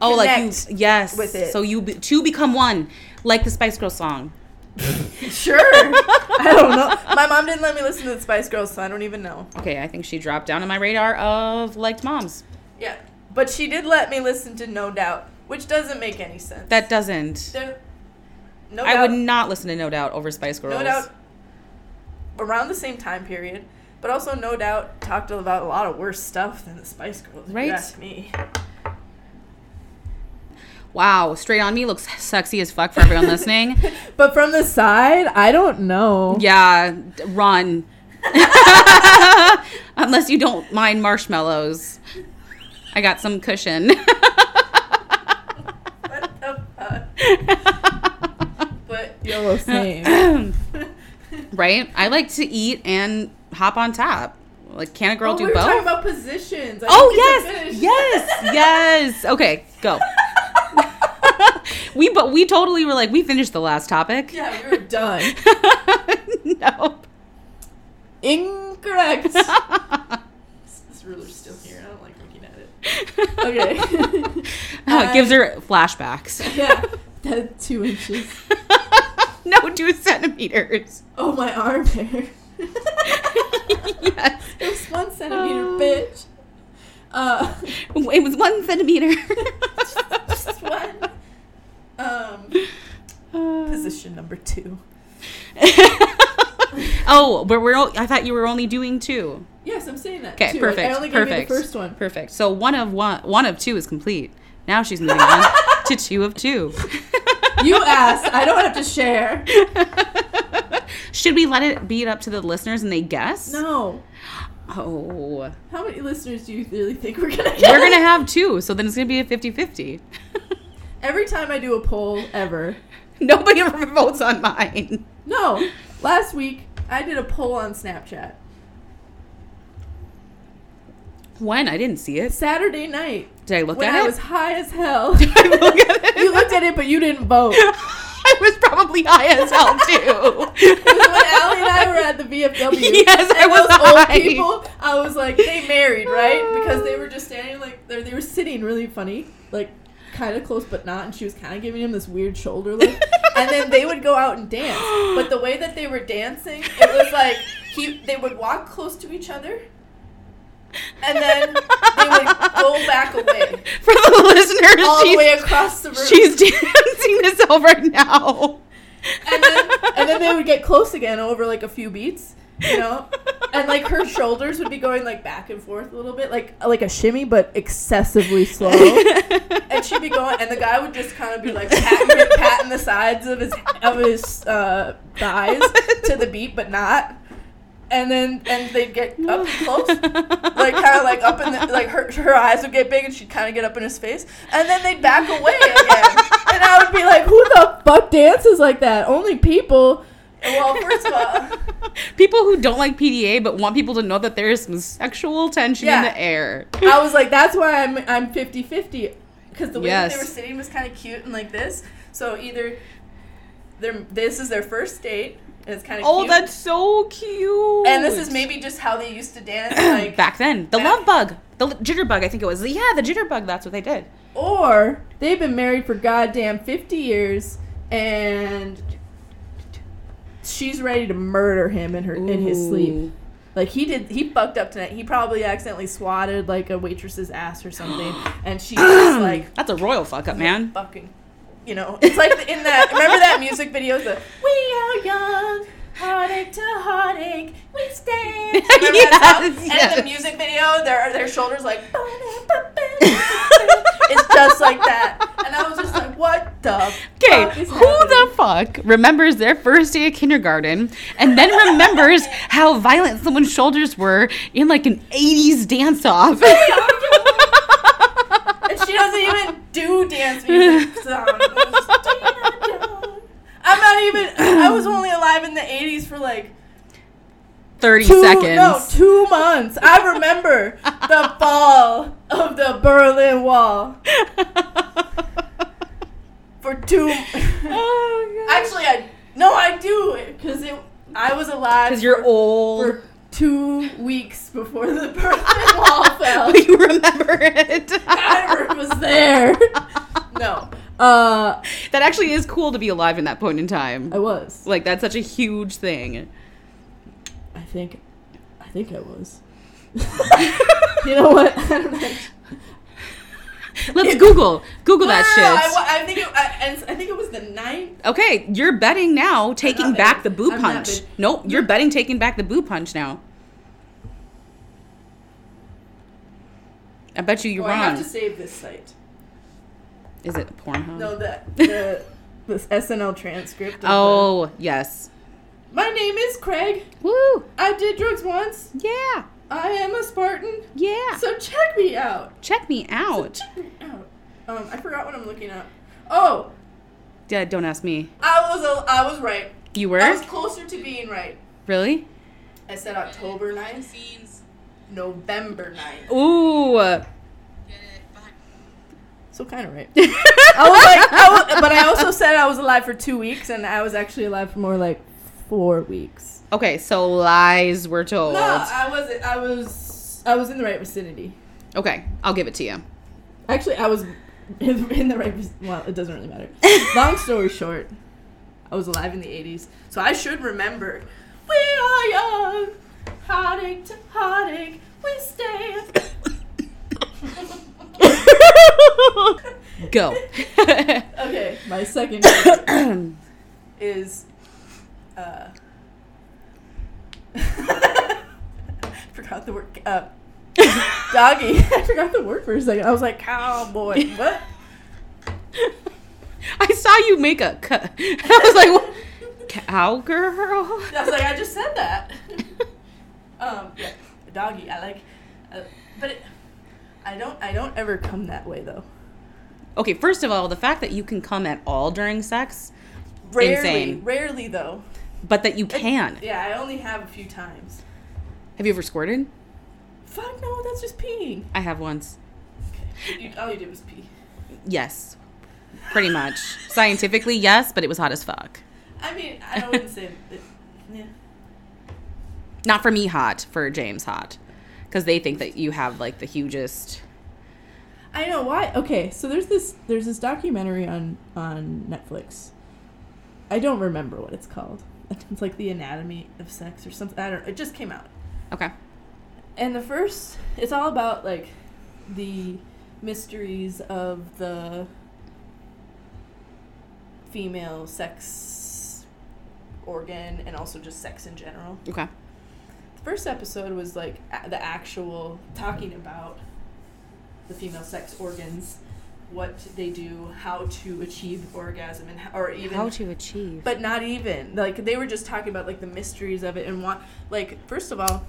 Oh, like you, yes. with it. So you be, two become one, like the Spice Girls song. sure. I don't know. My mom didn't let me listen to the Spice Girls, so I don't even know. Okay, I think she dropped down on my radar of liked moms. Yeah, but she did let me listen to No Doubt, which doesn't make any sense. That doesn't. There- no I doubt, would not listen to No Doubt over Spice Girls. no doubt around the same time period, but also no doubt talked about a lot of worse stuff than the Spice Girls. If Right? you ask me. Wow, straight on me looks sexy as fuck for everyone listening. But from the side, I don't know. Yeah, run. Unless you don't mind marshmallows. I got some cushion. What the fuck? But yellow same. right? I like to eat and hop on top. Like, can a girl oh, do we were talking about positions. I Oh didn't get to yes, yes, yes. Okay, go. We but we totally were like we finished the last topic. yeah, we were done. nope. Incorrect. this ruler's still here. I don't like looking at it. Okay. Oh, it gives her flashbacks. yeah, that two inches. no, two centimeters. Oh, my arm hair. yes. It was one centimeter, Oh. bitch. Uh, It was one centimeter. just one. Um, Uh, position number two. oh, but we're. o- I thought you were only doing two. Yes, I'm saying that. Okay, perfect. I only gave perfect. you the first one. Perfect. So one of one, one of two is complete. Now she's moving on to two of two. You asked. I don't have to share. Should we let it be up to the listeners and they guess? No. Oh. How many listeners do you really think we're gonna get? We're going to have two, so then it's going to be a 50 50. Every time I do a poll ever. Nobody ever votes on mine. No. Last week I did a poll on Snapchat. When? I didn't see it. Saturday night Did I look when at I it? was high as hell. I look at it. you looked at it, but you didn't vote. I was probably high as hell too. It was when Allie and I were at the VFW. Yes, I was those old high. people. I was like, they married, right? Because they were just standing like they were sitting really funny, like kind of close but not, and she was kind of giving him this weird shoulder look. and then they would go out and dance, but the way that they were dancing, it was like he they would walk close to each other. And then they would go back away, For the listeners, all the way across the room. she's dancing myself right now. and then and then they would get close again over like a few beats, you know, and like her shoulders would be going like back and forth a little bit, like like a shimmy, but excessively slow. and she'd be going, and the guy would just kind of be like patting, patting the sides of his of his uh, thighs to the beat, but not. And then and they'd get up close, like kind of like up in the like her her eyes would get big, and she'd kind of get up in his face, and then they'd back away again, and I would be like, "Who the fuck dances like that? Only people." Well, first of all, people who don't like PDA but want people to know that there is some sexual tension in the air. I was like, that's why I'm I'm 50 50 because the way that they were sitting was kind of cute and like this. So either this is their first date and it's kind of Oh, cute, that's so cute. and this is maybe just how they used to dance, like back then. The back- love bug, the jitterbug. I think it was. Yeah, the jitterbug. That's what they did. or they've been married for goddamn 50 years and she's ready to murder him in her in his sleep. Like he did, he fucked up tonight. He probably accidentally swatted like a waitress's ass or something, and she's just like That's a royal fuck up, man. fucking, you know, it's like in that. remember that music video? The "We are young, heartache to heartache, we stand." Yes, yes. And the music video, their their shoulders like. it's just like that, and I was just like, "What the Okay, who the fuck remembers their first day of kindergarten and then remembers how violent someone's shoulders were in like an 80s dance off? And she doesn't even do dance music. I'm not even. I was only alive in the '80s for like 30 two, seconds. no, two months. I remember the fall of the Berlin Wall for two. oh, Actually, I no, I do because it. I was alive Because you're old. for two weeks before the Berlin Wall fell. But you remember it. I was there. No, uh, that actually is cool to be alive in that point in time. I was. Like, that's such a huge thing. I think, I think I was. you know what? I don't know. Let's Google. Google that No, no, shit. I, I think it, I, I think it was the ninth. Okay, you're betting now, taking back the boo I'm punch. Nope, you're betting taking back the boo punch now. I bet you you're Oh, I have to save this site. Is it Pornhub? No, the the this SNL transcript. Of the- Oh, yes. my name is Craig. Woo! I did drugs once. Yeah, I am a Spartan. yeah. So check me out. Check me So out. check me out. Um, I forgot what I'm looking at. Oh, Yeah, don't ask me. I was a, I was right. You were. I was closer to being right. Really? I said October 9th. November 9th. Ooh. So kind of right. I was like, I was, but I also said I was alive for two weeks, and I was actually alive for more like four weeks. Okay, so lies were told. No, I was, I was, I was in the right vicinity. Okay, I'll give it to you. Actually, I was in, in the right. Well, it doesn't really matter. Long story short, I was alive in the '80s, so I should remember. We are young, heartache to heartache, we stay. Go. Okay, my second is uh forgot the word uh doggy. I forgot the word for a second. I was like cowboy. What? I saw you make a cut. I was like, what? cowgirl? I was like, I just said that. um, yeah, doggy. I like, uh, but it, I don't. I don't ever come that way though. Okay, first of all, the fact that you can come at all during sex, Rarely, Insane. rarely though. But that you can. Yeah, I only have a few times. Have you ever squirted? Fuck no, that's just peeing. I have once. Okay. You, all you did was pee. Yes. Pretty much. Scientifically, yes, but it was hot as fuck. I mean, I wouldn't say that. Yeah. Not for me hot, for James hot. Because they think that you have like the hugest. I know why. Okay, so there's this there's this documentary on on Netflix. I don't remember what it's called. It's like the anatomy of sex or something. I don't. know. It just came out. Okay. And the first, it's all about like the mysteries of the female sex organ and also just sex in general. Okay. The first episode was like the actual talking about the female sex organs, what they do, how to achieve orgasm, and or even How to achieve. but not even like they were just talking about like the mysteries of it and what like first of all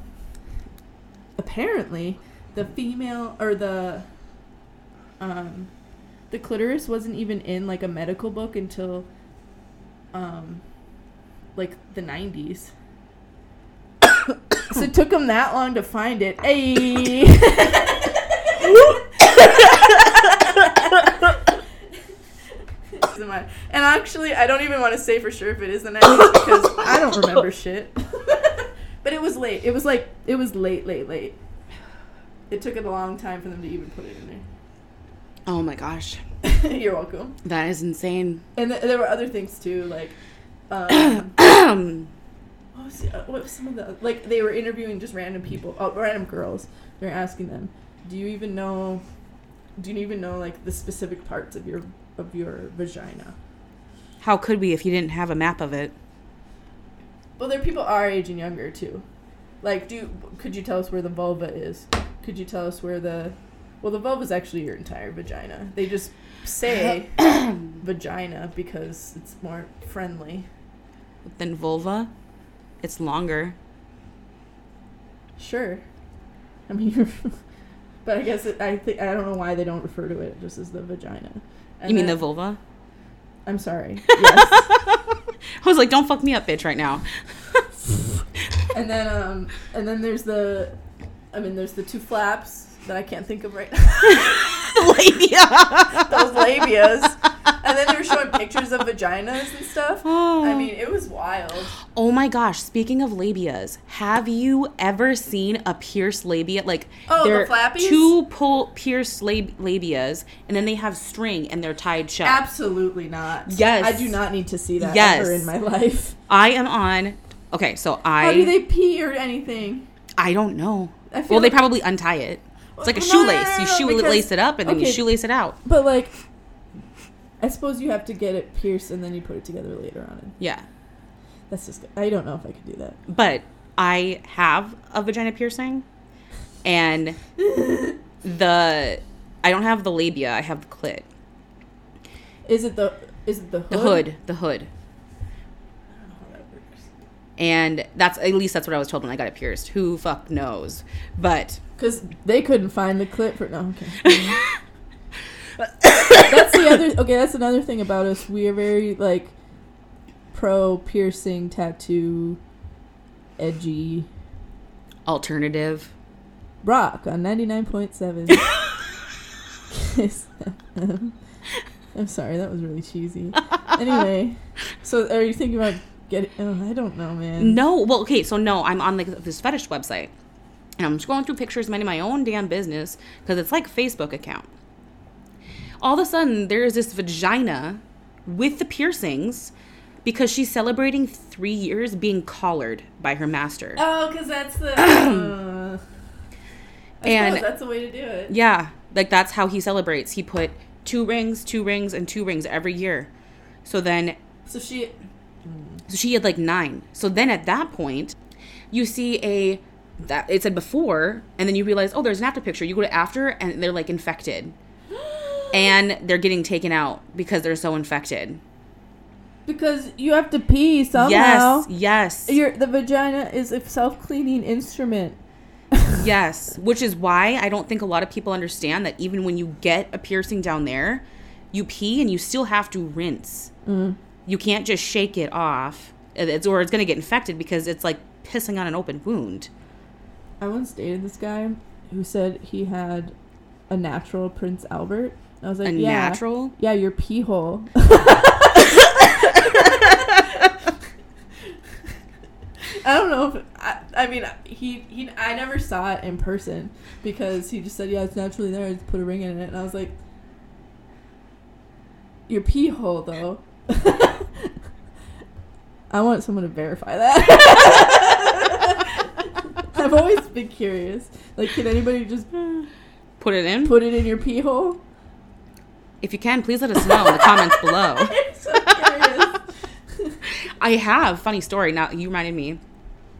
apparently the female or the um the clitoris wasn't even in like a medical book until um like the 90s so it took them that long to find it. Hey And actually, I don't even want to say for sure if it is the 90s because I don't remember shit. but it was late. It was like, it was late, late, late. It took it a long time for them to even put it in there. oh my gosh. You're welcome. That is insane. And th- there were other things too, like, um, what was, the, what was some of the, like, they were interviewing just random people, oh, random girls. They're asking them, do you even know, do you even know, like, the specific parts of your, of your vagina? How could we if you didn't have a map of it? Well, there are people our age and younger too. Like, do could you tell us where the vulva is? Could you tell us where the well, the vulva is actually your entire vagina. They just say vagina because it's more friendly. than vulva, it's longer. Sure. I mean, but I guess it, I think I don't know why they don't refer to it just as the vagina. And you mean the vulva? I'm sorry. Yes. I was like, don't fuck me up, bitch, right now. and then um and then there's the I mean there's the two flaps that I can't think of right now. Labia. those labias. And then they were showing pictures of vaginas and stuff. Oh. I mean, it was wild. Oh my gosh, speaking of labias, have you ever seen a pierced labia? Like Oh, the flappies? two pull pierced lab- labias and then they have string and they're tied shut. Absolutely not. Yes. I do not need to see that Yes. ever in my life. I am on Okay, so I How do they pee or anything? I don't know. I feel Well, they probably untie it. It's like a No, no, no, shoelace. no, You shoelace because- it up and then you shoelace it out. But like I suppose you have to get it pierced and then you put it together later on. Yeah. That's just I don't know if I could do that. But I have a vagina piercing and the I don't have the labia, I have the clit. Is it the is it the hood? The hood, the hood. I don't know how that works. And that's at least that's what I was told when I got it pierced. Who fuck knows? But Because they couldn't find the clip for no. Okay. that's the other. Okay, that's another thing about us. We are very like pro piercing, tattoo, edgy alternative. rock on ninety nine point seven. I'm sorry, that was really cheesy. Anyway, so are you thinking about getting? Oh, I don't know, man. No, well, okay, so no, I'm on like this fetish website, and I'm scrolling through pictures, minding my own damn business, because it's like a Facebook account. All of a sudden, there is this vagina with the piercings, because she's celebrating three years being collared by her master. Oh, because that's the. Uh, And- that's the way to do it. Yeah, like that's how he celebrates. He put two rings, two rings, and two rings every year. So then So she. So she had like nine. So then at that point, you see a that it said before, and then you realize, oh, there's an after picture. You go to after, and they're like infected, and they're getting taken out because they're so infected. Because you have to pee somehow. Yes, yes, Your the vagina is a self cleaning instrument. yes. Which is why I don't think a lot of people understand that even when you get a piercing down there, you pee and you still have to rinse. Mm-hmm. You can't just shake it off, it's, or it's going to get infected because it's like pissing on an open wound. I once dated this guy who said he had a natural Prince Albert. I was like, A yeah, natural. yeah, your pee hole. I don't know if I, I mean he he I never saw it in person because he just said yeah it's naturally there just put a ring in it and I was like your pee hole though I want someone to verify that I've always been curious like can anybody just Put it in. put it in your pee hole If you can, please let us know in the comments below. I'm so curious. I have funny story. Now you reminded me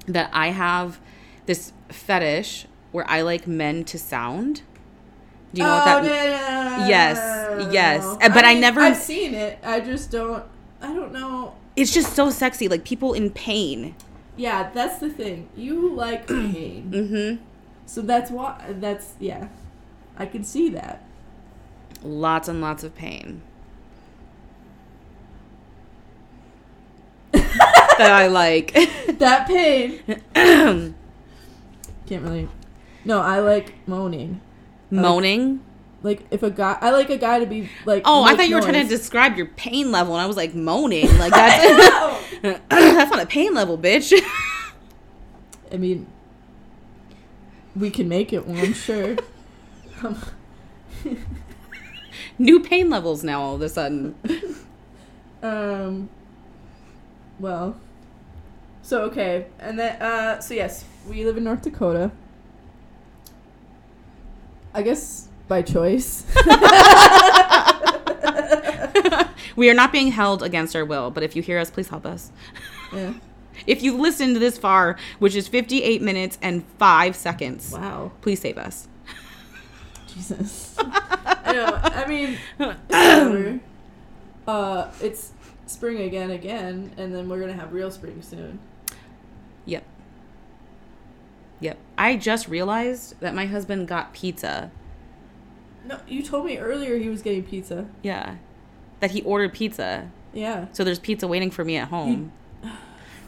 that I have this fetish where I like men to sound. Do you know what that? Oh, no, no, no, Yes, yes. but I mean, never- I've seen it. I just don't. I don't know. It's just so sexy, like people in pain. Yeah, that's the thing. You like pain, Mm-hmm. so that's why. That's yeah. I can see that. Lots and lots of pain. that I like. That pain. Can't really. No, I like moaning. Moaning. Like if a guy, I like a guy to be like. Oh, I thought you were trying to describe your pain level, and I was like moaning. Like that's that's not a pain level, bitch. I mean, we can make it one, I'm sure. Um, New pain levels now. All of a sudden. um. Well. So okay, and then uh, so yes, we live in North Dakota. I guess by choice. we are not being held against our will, but if you hear us, please help us. yeah. If you've listened this far, which is 58 minutes and 5 seconds, Wow. please save us. Jesus. I know. I mean, it's. Uh, it's spring again, again, and then we're gonna have real spring soon. Yep. Yep. I just realized that my husband got pizza. No, you told me earlier he was getting pizza. Yeah. That he ordered pizza. Yeah. So there's pizza waiting for me at home.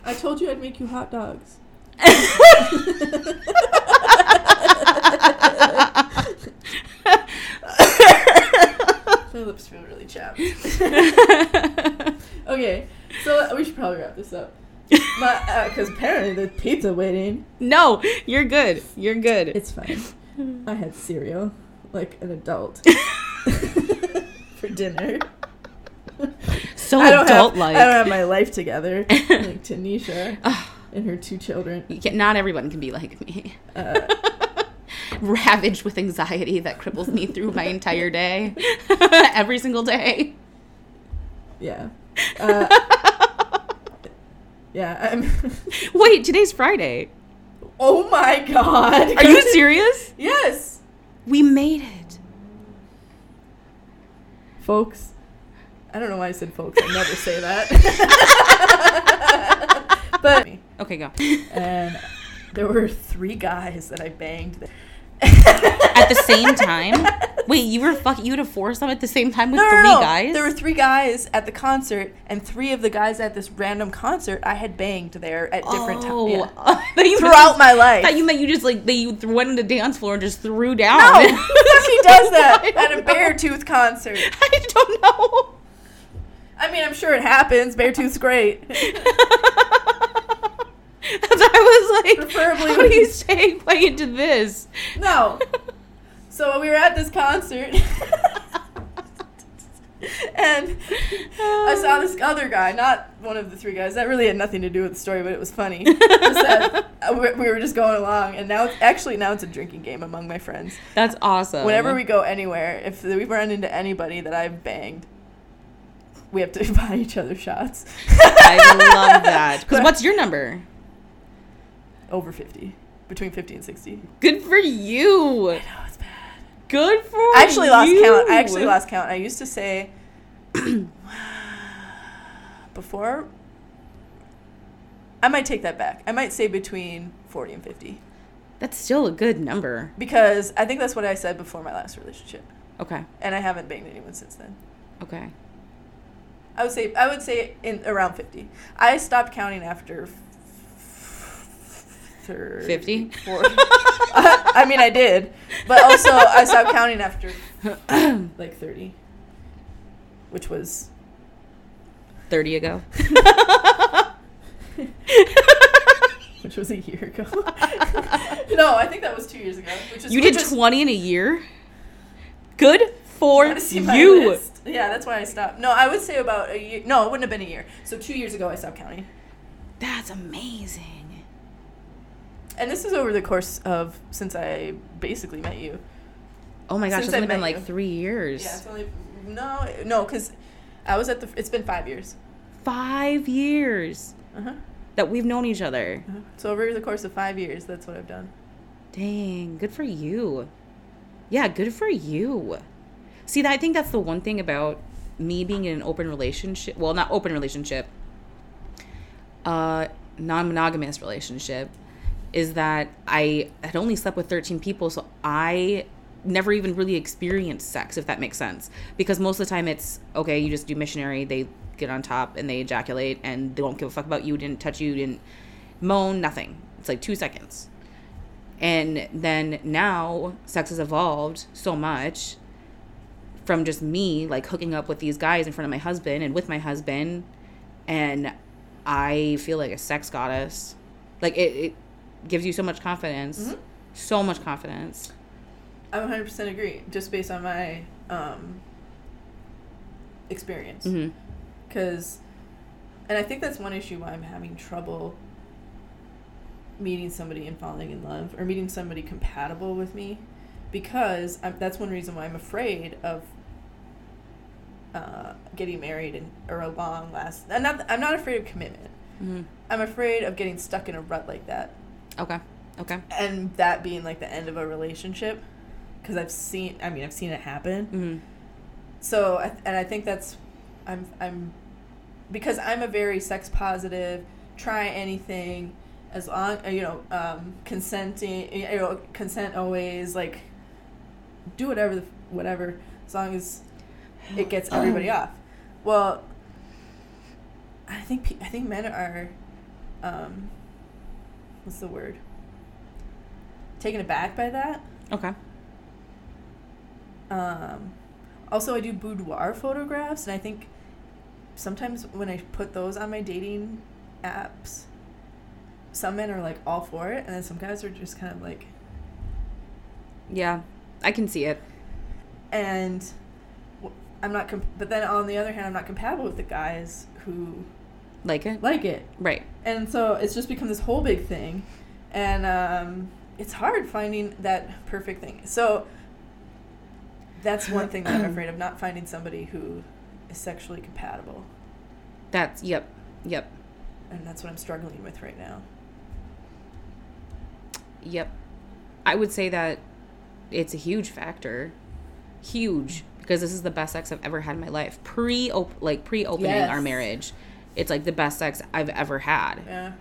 I told you I'd make you hot dogs. My lips feel really chapped. okay, so we should probably wrap this up. Because apparently the pizza waiting. no, you're good. You're good. It's fine. I had cereal like an adult for dinner. so I don't adult have, like. I don't have my life together like Tanisha and her two children. Not everyone can be like me. Uh, Ravaged with anxiety that cripples me through my entire day. Every single day. yeah. Uh, yeah. I'm. Wait, today's Friday. oh my god. Are you serious? Yes, We made it. folks. I don't know why I said folks. I never say that. but Okay, go. and there were three guys that I banged. At the same time? Wait, you were fuck you had a foursome at the same time with No, no, three no. guys? There were three guys at the concert, and three of the guys at this random concert I had banged there at different oh. times. You Throughout my I life. thought you meant you just like they you went on the dance floor and just threw down. no, he does that at a don't concert. I don't know. I mean, I'm sure it happens. Beartooth's great. I was like, Preferably how do you he's- stay quiet to this? No. So we were at this concert. and I saw this other guy, not one of the three guys. That really had nothing to do with the story, but it was funny. That, uh, we we were just going along, and now it's actually now it's a drinking game among my friends. That's awesome. Whenever we go anywhere, if we run into anybody that I've banged, we have to buy each other shots. I love that. Because what's your number? Over fifty, between fifty and sixty. Good for you. No, it's bad. Good for I actually lost count. I actually lost count. I used to say before. I might take that back. I might say between forty and fifty That's still a good number. because I think that's what I said before my last relationship, Okay. and I haven't banged anyone since then. Okay. I would say I would say in around fifty. I stopped counting after. F- 30, 50? 40. I mean, I did, but also I stopped counting after like thirty, which was 30 ago. which was a year ago. no, I think that was two years ago. Which is You which did is- 20 in a year? Good for I wanna see my you. Yeah, that's why I stopped. No, I would say about a year. No, it wouldn't have been a year. So two years ago, I stopped counting. That's amazing. And this is over the course of since I basically met you. Oh my gosh, Since it's only been like you. three years. Yeah, it's only no, no, because I was at the. It's been five years. five years Uh-huh. that we've known each other. uh-huh. So over the course of five years, that's what I've done. Dang, good for you. Yeah, good for you. See, I think that's the one thing about me being in an open relationship. Well, not open relationship. Uh, non-monogamous relationship is that I had only slept with 13 people, so I never even really experienced sex, if that makes sense. Because most of the time it's okay, you just do missionary, they get on top and they ejaculate and they don't give a fuck about you, didn't touch you, didn't moan, nothing. It's like two seconds. And then now sex has evolved so much from just me like hooking up with these guys in front of my husband and with my husband and I feel like a sex goddess. Like it, it gives you so much confidence. Mhm. So much confidence. I 100% agree, just based on my um, experience. Because, and I think that's one issue why I'm having trouble meeting somebody and falling in love or meeting somebody compatible with me because I'm, that's one reason why I'm afraid of uh, getting married and or a long last. I'm not. I'm not afraid of commitment. hmm I'm afraid of getting stuck in a rut like that Okay. Okay. and that being like the end of a relationship because I've seen. I mean, I've seen it happen. hmm So, and I think that's, I'm, I'm, because I'm a very sex positive, try anything, as long, uh, you know, um, consenting, you know, consent always, like, do whatever, the, whatever, as long as it gets everybody off. Well, I think, pe- I think men are, um, what's the word? Taken aback by that. Okay. Um, also, I do boudoir photographs, and I think sometimes when I put those on my dating apps, some men are like all for it, and then some guys are just kind of like, Yeah, I can see it. and I'm not. Com- but then on the other hand, I'm not compatible with the guys who Like it? like it, Right. and so it's just become this whole big thing, and um, it's hard finding that perfect thing. So that's one thing that I'm afraid of not finding somebody who is sexually compatible. That's yep. Yep. and that's what I'm struggling with right now. Yep. I would say that it's a huge factor. Huge. Because this is the best sex I've ever had in my life. Pre like pre opening our marriage. It's like the best sex I've ever had. Yeah.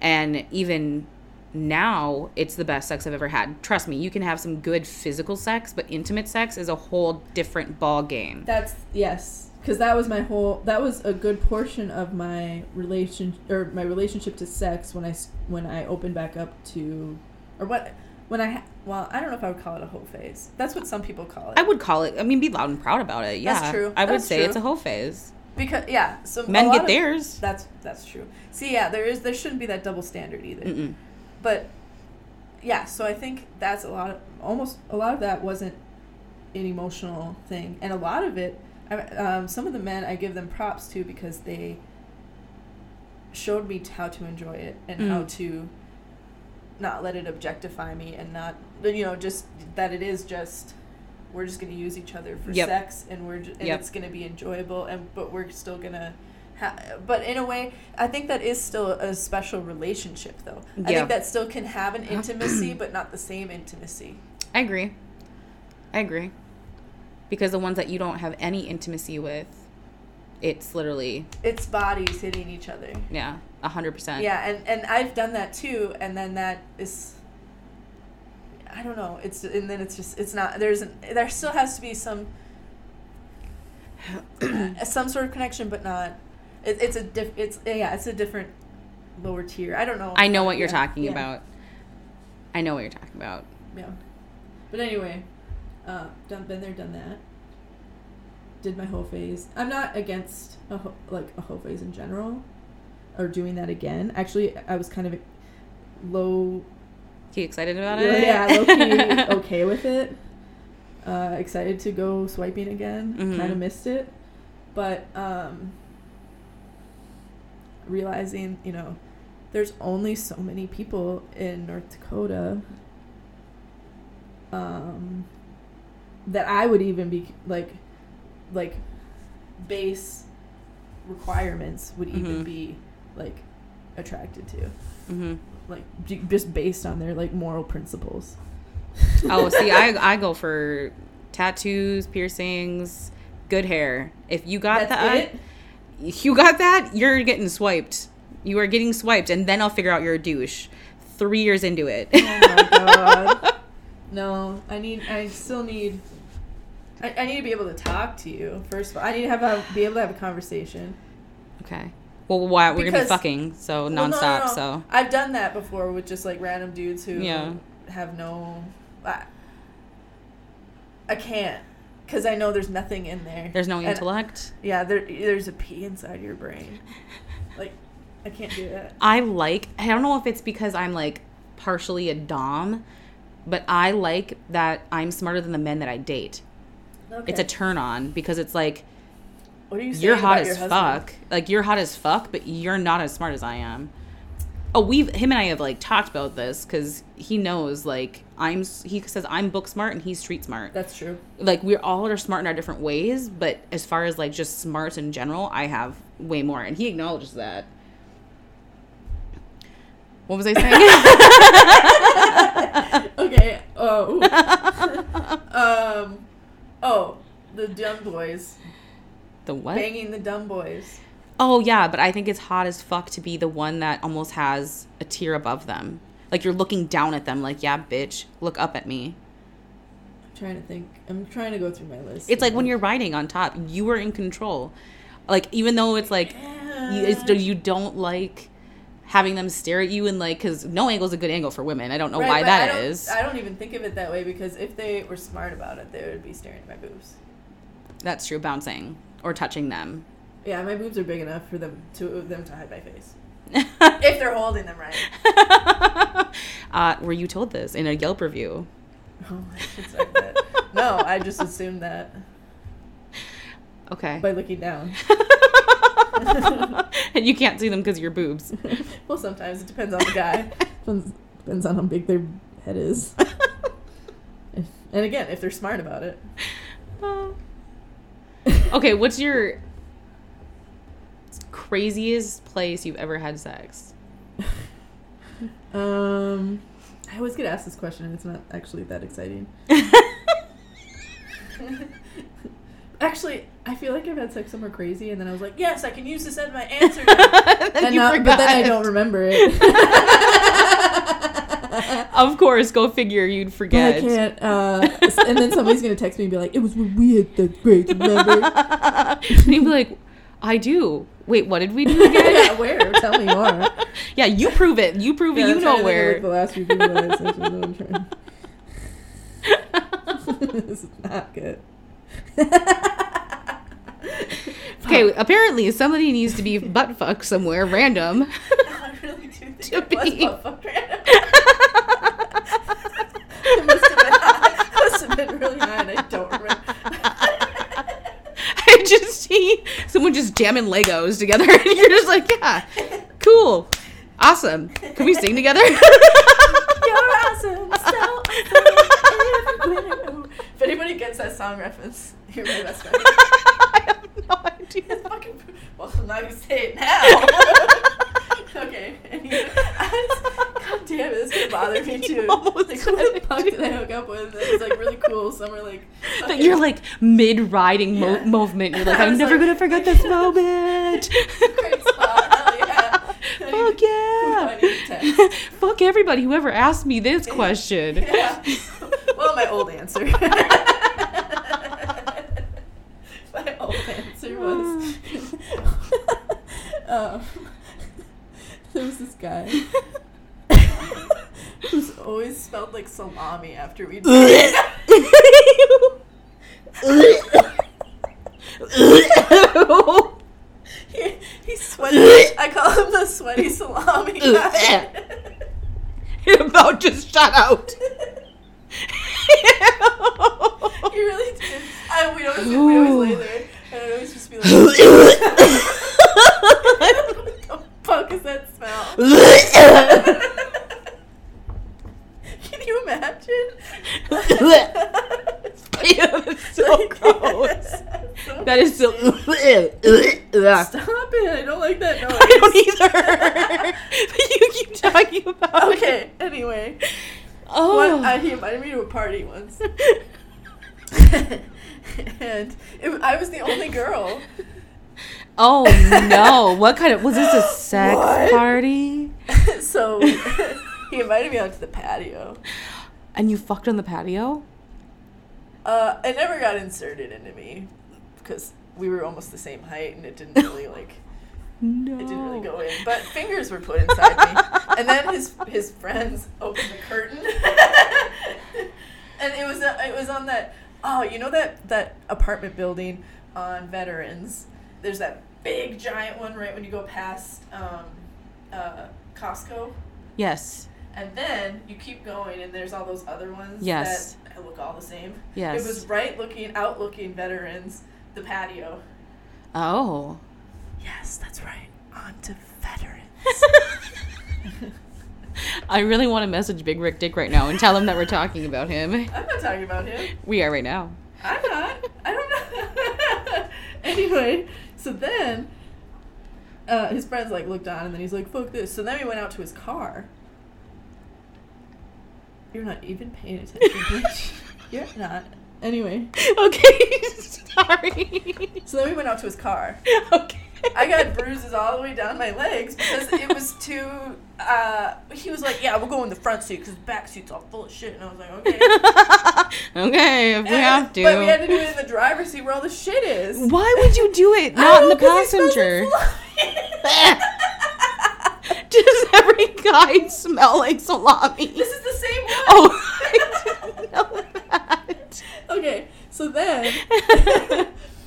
And even now it's the best sex I've ever had. Trust me, you can have some good physical sex, but intimate sex is a whole different ball game. That's yes, because that was my whole. That was a good portion of my relation or my relationship to sex when I when I opened back up to, or what when I well I don't know if I would call it a whole phase. That's what some people call it. I would call it I mean be loud and proud about it. Yeah. That's true. I would That's say true. it's a whole phase. Because yeah, so Men get of- theirs. That's that's true. See, yeah, there is there shouldn't be that double standard either. Mm-mm. but yeah so i think that's a lot of almost a lot of that wasn't an emotional thing and a lot of it um, some of the men i give them props to because they showed me how to enjoy it and how Mm. to not let it objectify me and not you know just that it is just we're just going to use each other for Yep. sex and we're ju- and Yep. it's going to be enjoyable and but we're still going to ha- but in a way i think that is still a special relationship though i think that still can have an intimacy but not the same intimacy I agree. I agree. Because the ones that you don't have any intimacy with, it's literally it's bodies hitting each other yeah, a hundred percent. yeah and and i've done that too and then that is i don't know. It's and then it's just it's not there's an, there still has to be some some sort of connection but not it, it's a diff it's yeah it's a different lower tier. I don't know. I know what you're Yeah, talking yeah, about. I know what you're talking about. yeah. But anyway uh done been there done that. Did my whole phase. I'm not against a ho- like a whole phase in general or doing that again. Actually i was kind of low You excited about it? yeah low key okay with it uh excited to go swiping again Mhm. kind of missed it but um realizing you know there's only so many people in north dakota um that i would even be like like base requirements would even Mhm. be like attracted to, hmm like just based on their like moral principles. Oh, see, I I go for tattoos, piercings, good hair. If you got That's that, it. you got that, you're getting swiped. You are getting swiped, and then I'll figure out you're a douche. Three years into it. Oh my god. No, I need. I still need. I, I need to be able to talk to you. First of all, I need to have a be able to have a conversation. okay. Well, why we're gonna be fucking so Well, no, no, nonstop. no. So I've done that before with just like random dudes who Yeah. have no. I, I can't because I know there's nothing in there. there's no And- intellect. Yeah, there, there's a pea inside your brain. Like, I can't do that. I like. I don't know if it's because I'm like partially a dom, but I like that I'm smarter than the men that I date. Okay. It's a turn on because it's like What are you saying you're hot your as husband? fuck. Like you're hot as fuck, but you're not as smart as I am. Oh, we've him and I have like talked about this because he knows like I'm. He says I'm book smart and he's street smart. That's true. Like we're all are smart in our different ways, but as far as like just smarts in general, I have way more, and he acknowledges that. What was I saying? okay. Oh. um. Oh, the dumb boys the what? banging the dumb boys. Oh yeah, but I think it's hot as fuck to be the one that almost has a tier above them. Like you're looking down at them, like yeah, bitch, look up at me. I'm trying to think. I'm trying to go through my list. It's like when you're riding on top, you are in control. Like even though it's like you, it's, you don't like having them stare at you and like because no angle is a good angle for women. I don't know Right, why that I is. I don't even think of it that way because if they were smart about it, they would be staring at my boobs. That's true, bouncing or touching them. Yeah, my boobs are big enough for them to them to hide my face if they're holding them right. uh, were you told this in a Yelp review? Oh, I should start that. No, I just assumed that Okay. by looking down. and you can't see them because of your boobs. well, sometimes it depends on the guy. depends, depends on how big their head is. If- and again, if they're smart about it. Okay, what's your craziest place you've ever had sex? Um, I always get asked this question, and it's not actually that exciting. Actually, I feel like I've had sex somewhere crazy, and then I was like, "Yes, I can use this as my answer." now." and and you now- but then I don't remember it. Of course, go figure. You'd But forget. I can't. Uh, and then somebody's gonna text me and be like, "It was when we had the great, remember?" and you'd be like, "I do." Wait, what did we do again? yeah, where? Tell me more. yeah, you prove it. You prove Yeah, it. I'm You know to think of, where. like, the last few people I had sex with, I'm trying. this is not good. Okay, apparently somebody needs to be butt fucked somewhere random. I really do think To it was be- butt fucked random. It must have been high. Must have been really high, and I don't remember. I just see someone just jamming Legos together, and you're just like, yeah, cool, awesome. Can we sing together? You're awesome, so awesome. If anybody gets that song reference, you're my best friend. I have no idea. It's fucking. Well, not gonna say it now. okay. God damn it, this is gonna bother me too. Almost Like, who the fuck did I hook up with? It was like really cool. Some were like. That okay. you're like mid riding mo- Yeah. movement. You're like, I'm never like- gonna forget this moment. Great spot. Hell yeah. Fuck yeah. need to text. Fuck everybody who ever asked me this question. Yeah. Well, my old answer. my old answer was. um, there was this guy who's always smelled like salami after we'd. he, he's sweaty. I call him the sweaty salami guy. Your mouth just shut out. He really did. I, we always we always lay there, and I'd always just be like, "What the fuck is that smell?" Can you imagine? So gross. That is so. Stop it! I don't like that noise. I don't either. but you keep talking about it. Okay. Anyway, Oh. one, uh, he invited me to a party once, and it, I was the only girl. Oh no! What kind of was this a sex What? party? so he invited me out to the patio. And you fucked on the patio? Uh, it never got inserted into me because we were almost the same height, and it didn't really like No. it didn't really go in. But fingers were put inside me, and then his his friends opened the curtain, and it was uh, it was on that oh you know that that apartment building on Veterans. There's that big giant one right when you go past um, uh, Costco. Yes. And then you keep going, and there's all those other ones Yes. that look all the same. Yes. It was right looking, out looking veterans, the patio. Oh. Yes, that's right. On to veterans. I really want to message Big Rick Dick right now and tell him that we're talking about him. I'm not talking about him. We are right now. I'm not. I don't know. anyway, so then uh, his friends like looked on, and then he's like, "Fuck this." So then we went out to his car. You're not even paying attention, bitch. You're not. Anyway, Okay. Sorry. so then we went out to his car. okay. I got bruises all the way down my legs because it was too. Uh, he was like, "Yeah, we'll go in the front seat because the back seat's all full of shit," and I was like, "Okay." okay, if we And- have to. But we had to do it in the driver's seat where all the shit is. Why would you do it not in the know, 'cause he smells passenger? Does every guy smell like salami? this is the same one. Oh, I didn't know that. Okay, so then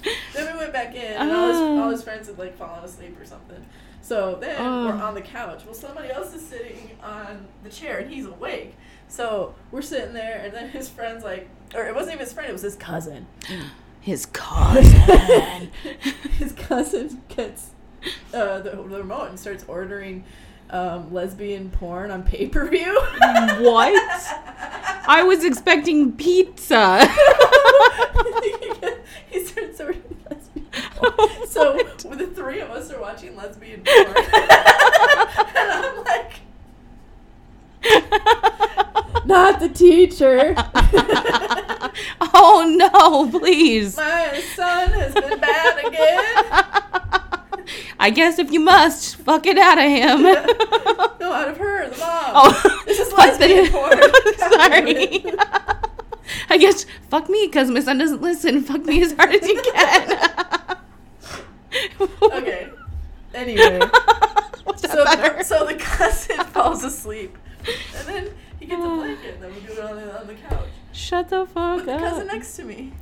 then we went back in, and all his, all his friends had like fallen asleep or something. So then Oh. we're on the couch. Well, somebody else is sitting on the chair, and he's awake. So we're sitting there, and then his friend's like, or it wasn't even his friend; it was his cousin. His cousin. his cousin gets uh, the, the remote and starts ordering um, lesbian porn on pay per view. what? I was expecting pizza. he starts ordering lesbian porn. So when the three of us are watching lesbian porn, and I'm like, not the teacher. oh no, please. My son has been bad again. I guess if you must, fuck it out of him. No, out of her, the mom. Oh, This is the- lesbian porn. Sorry. I guess fuck me because my son doesn't listen. Fuck me as hard as you can. Okay. Anyway. So, better? so the cousin falls asleep, and then he gets a blanket, and then we do it on the, on the couch Shut the fuck with the up. cousin next to me.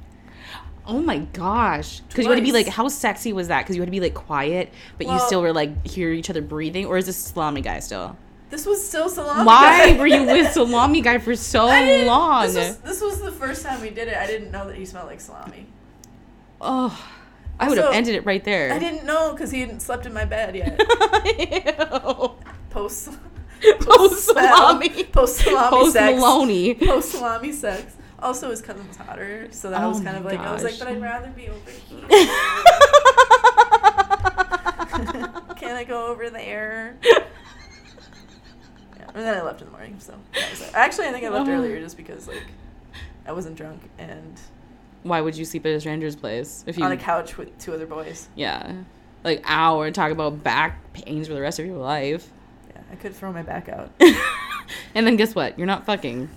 Oh my gosh. Because you had to be like, how sexy was that? Because you had to be like quiet, but you still were like hear each other breathing, or is this salami guy still? This was still salami. Why guy. were you with salami guy for so long? This was, this was the first time we did it. I didn't know that he smelled like salami. oh, I would have ended it right there. I didn't know because he hadn't slept in my bed yet. Ew. Post Post salami. Post salami Post sex. Maloney. Post salami sex. Also, his cousin was hotter, so that Oh was kind of like I was like, but I'd rather be over here. Can I go over there? Yeah. And then I left in the morning, so that was it. Actually, I think I left Oh. earlier just because like I wasn't drunk and Why would you sleep at a stranger's place if you? on a couch with two other boys. yeah, like hour talk about back pains for the rest of your life, Yeah, I could throw my back out. and then guess what? You're not fucking.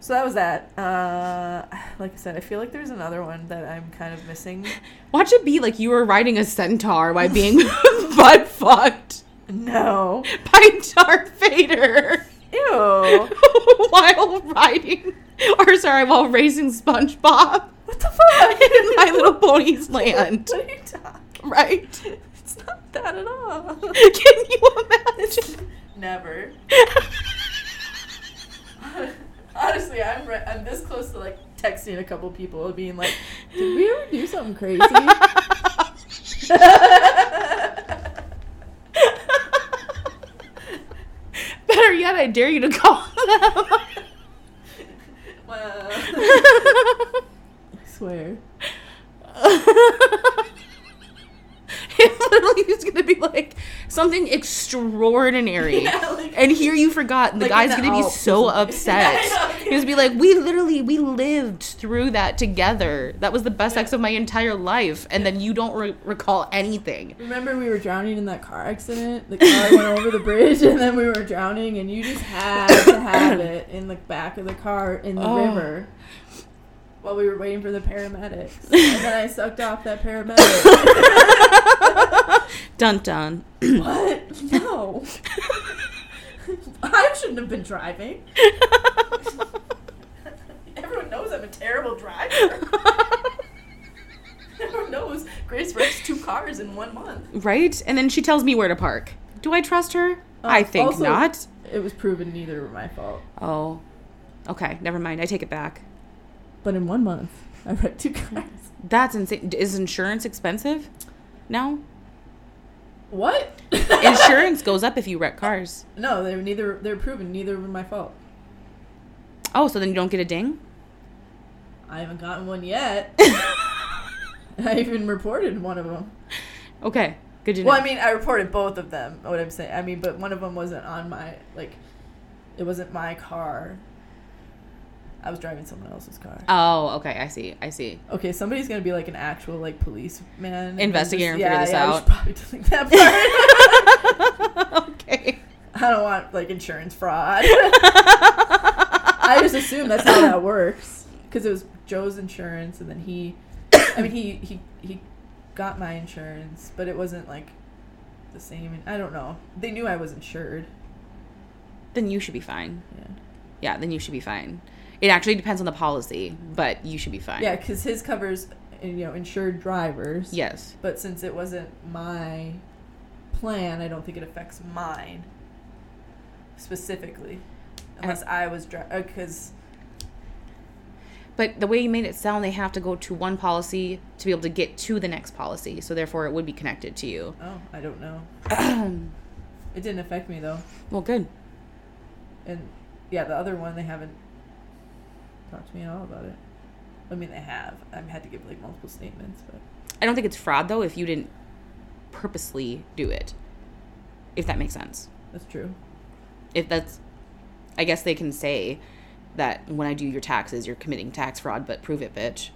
So that was that. Uh, like I said, I feel like there's another one that I'm kind of missing. Watch it be like you were riding a centaur by being butt fucked No. by Darth Vader Ew. while riding, or sorry, while racing SpongeBob What the fuck? in My Little Pony's land. What are you talking? Right? It's not that at all. Can you imagine? Never. Honestly, I'm re- I'm this close to like texting a couple people and being like, "Did we ever do something crazy?" Better yet, I dare you to call them. Well, I swear. it be like something extraordinary. Yeah, like- and here you forgot. The Like in guy's the gonna be Alps or so upset. Yeah, I know. He be like, "We literally, we lived through that together. That was the best sex of my entire life." And then you don't re- recall anything. Remember we were drowning in that car accident? The car went over the bridge and then we were drowning and you just had to have it in the back of the car in the Oh. river while we were waiting for the paramedics. And then I sucked off that paramedic. Dun dun. what? No. I shouldn't have been driving. Everyone knows I'm a terrible driver. Everyone knows Grace wrecks two cars in one month. right? And then she tells me where to park. Do I trust her? I Uh, think also- not. It was proven neither were my fault. Oh, okay. Never mind. I take it back. But in one month, I wrecked two cars. That's insane. Is insurance expensive? No. What? Insurance goes up if you wreck cars. No, they're neither. They were proven neither were my fault. Oh, so then you don't get a ding? I haven't gotten one yet. I even reported one of them. Okay. Good to know. Well, I mean, I reported both of them. What I'm saying, I mean, but one of them wasn't on my like, it wasn't my car. I was driving someone else's car. oh, okay. I see. I see. Okay, somebody's gonna be like an actual like policeman, and Investigator and just- figure this yeah, out. Probably that part. okay. I don't want like insurance fraud. I just assume that's how that works because it was Joe's insurance, and then he, I mean, he he he got my insurance, but it wasn't like the same. I don't know. They knew I was insured. Then you should be fine. Yeah, Yeah, then you should be fine. It actually depends on the policy, but you should be fine. yeah, because his covers uh, you know insured drivers. Yes. but since it wasn't my plan, I don't think it affects mine specifically, unless I was driving because. But the way you made it sound, they have to go to one policy to be able to get to the next policy. So therefore, it would be connected to you. Oh, I don't know. It didn't affect me though. well, good. And yeah, the other one they haven't talked to me at all about it. I mean, they have. I've had to give like multiple statements, but I don't think it's fraud though if you didn't purposely do it. If that makes sense. that's true. If that's, I guess they can say that when I do your taxes, you're committing tax fraud, but prove it, bitch.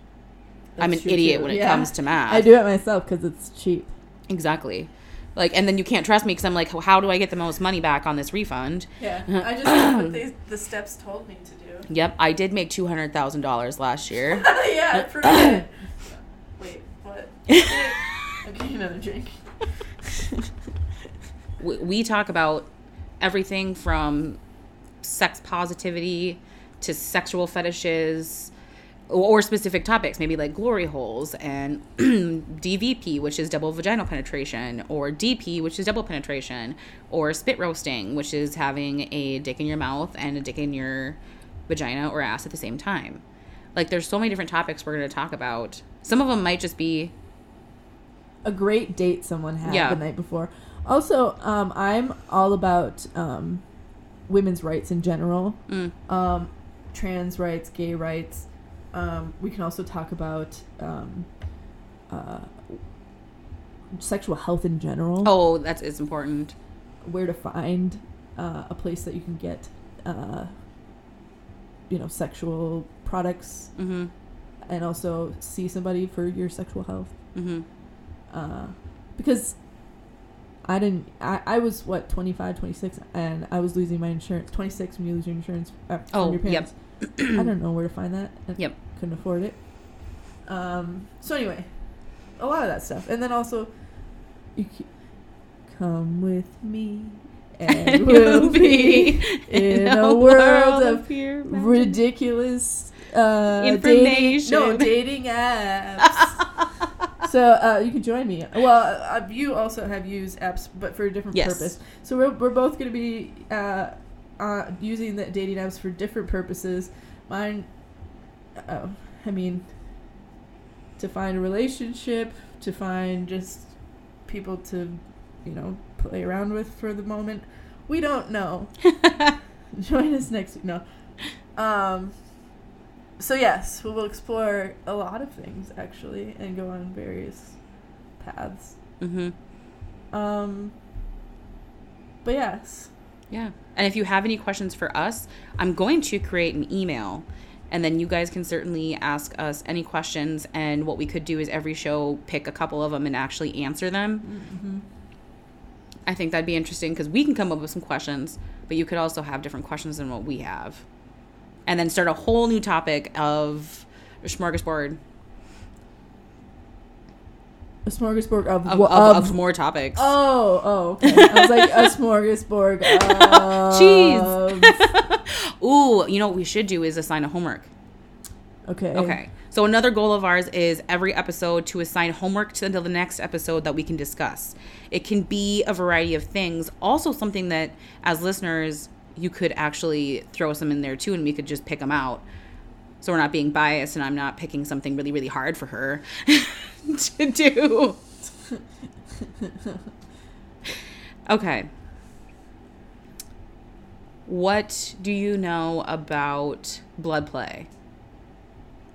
I'm an idiot too. when it Yeah. comes to math. I do it myself because it's cheap. Exactly. Like, and then you can't trust me because I'm like, how do I get the most money back on this refund? Yeah, I just what they, the steps told me to do. Yep, I did make two hundred thousand dollars last year. yeah, I proved it. Wait, what? I'm another drink. we, we talk about everything from sex positivity to sexual fetishes or, specific topics, maybe like glory holes and DVP, which is double vaginal penetration, or DP, which is double penetration, or spit roasting, which is having a dick in your mouth and a dick in your vagina or ass at the same time. Like, there's so many different topics we're going to talk about. Some of them might just be a great date someone had Yeah. the night before. Also, um, I'm all about um, women's rights in general, mm, um, trans rights, gay rights. Um, we can also talk about um, uh, sexual health in general. oh, that's is important. Where to find uh, a place that you can get, uh, you know, sexual products, Mm-hmm. and also see somebody for your sexual health. Mm-hmm. uh, because I didn't. I, I was what 25, 26, and I was losing my insurance. Twenty six when you lose your insurance uh, Oh, your yep. I don't know where to find that. Yep. Couldn't afford it. Um. So anyway, a lot of that stuff, and then also, you c- come with me, and we'll be in a world of pure ridiculous uh, Information. Dating, no dating apps. so uh, you can join me. Well, uh, you also have used apps, but for a different Yes. purpose. So we're, we're both going to be uh, uh, using the dating apps for different purposes. Mine, oh, I mean, to find a relationship, to find just people to, you know, play around with for the moment. We don't know. Join us next week. No. Um. So yes, we will explore a lot of things actually, and go on various paths. mm-hmm. Um, but yes. Yeah. And if you have any questions for us, I'm going to create an email and then you guys can certainly ask us any questions and what we could do is every show pick a couple of them and actually answer them. Mm-hmm. I think that'd be interesting because we can come up with some questions, but you could also have different questions than what we have. And then start a whole new topic of smorgasbord A smorgasbord of of, of, of- of more topics. Oh, oh, okay. I was like a smorgasbord of Cheese. Ooh, you know what we should do is assign a homework. Okay. Okay. So another goal of ours is every episode to assign homework to until the next episode that we can discuss. It can be a variety of things. Also something that as listeners you could actually throw some in there too and we could just pick them out. So we're not being biased and I'm not picking something really really hard for her to do. Okay. What do you know about blood play?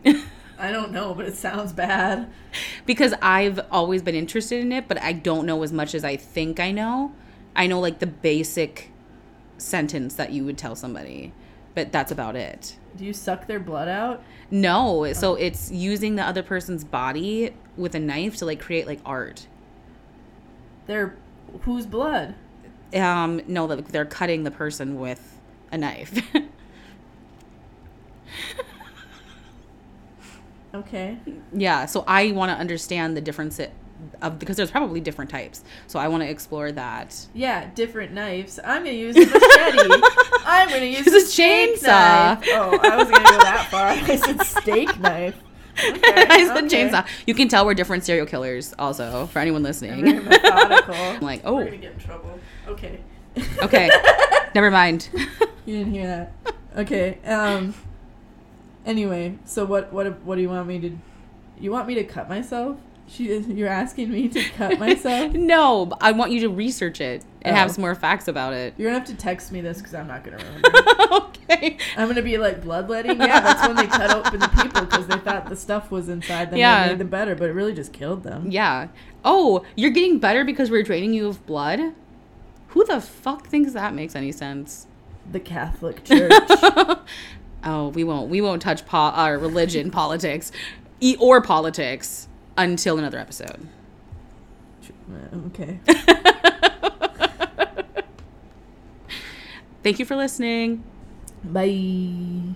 I don't know, but it sounds bad. because I've always been interested in it, but I don't know as much as I think I know. I know like the basic sentence that you would tell somebody, but that's about it. Do you suck their blood out? No, so it's using the other person's body with a knife to like create like art. They're whose blood? Um, no, they're cutting the person with a knife. Okay. yeah, so I want to understand the difference it- of because there's probably different types. So I want to explore that. Yeah, different knives. I'm gonna use a machete. I'm gonna use Use a a chainsaw. knife. Oh, I wasn't gonna go that far. I said steak knife. Okay, I said okay. chainsaw. You can tell we're different serial killers, also for anyone listening. I'm like, oh, We're gonna get in trouble. Okay. okay, never mind. You didn't hear that. Okay. Um. Anyway, so what? What? What do you want me to? You want me to cut myself? She, you're asking me to cut myself. no, I want you to research it and have Oh. some more facts about it. You're gonna have to text me this because I'm not gonna remember. okay. I'm gonna be like bloodletting. Yeah, that's when they cut open the people because they thought the stuff was inside them. Yeah. Made them better, but it really just killed them. Yeah. Oh, you're getting better because we're draining you of blood? Who the fuck thinks that makes any sense? The Catholic Church. oh, we won't. We won't touch po- uh, religion, politics, e- or politics until another episode. Uh, okay. Thank you for listening. Bye.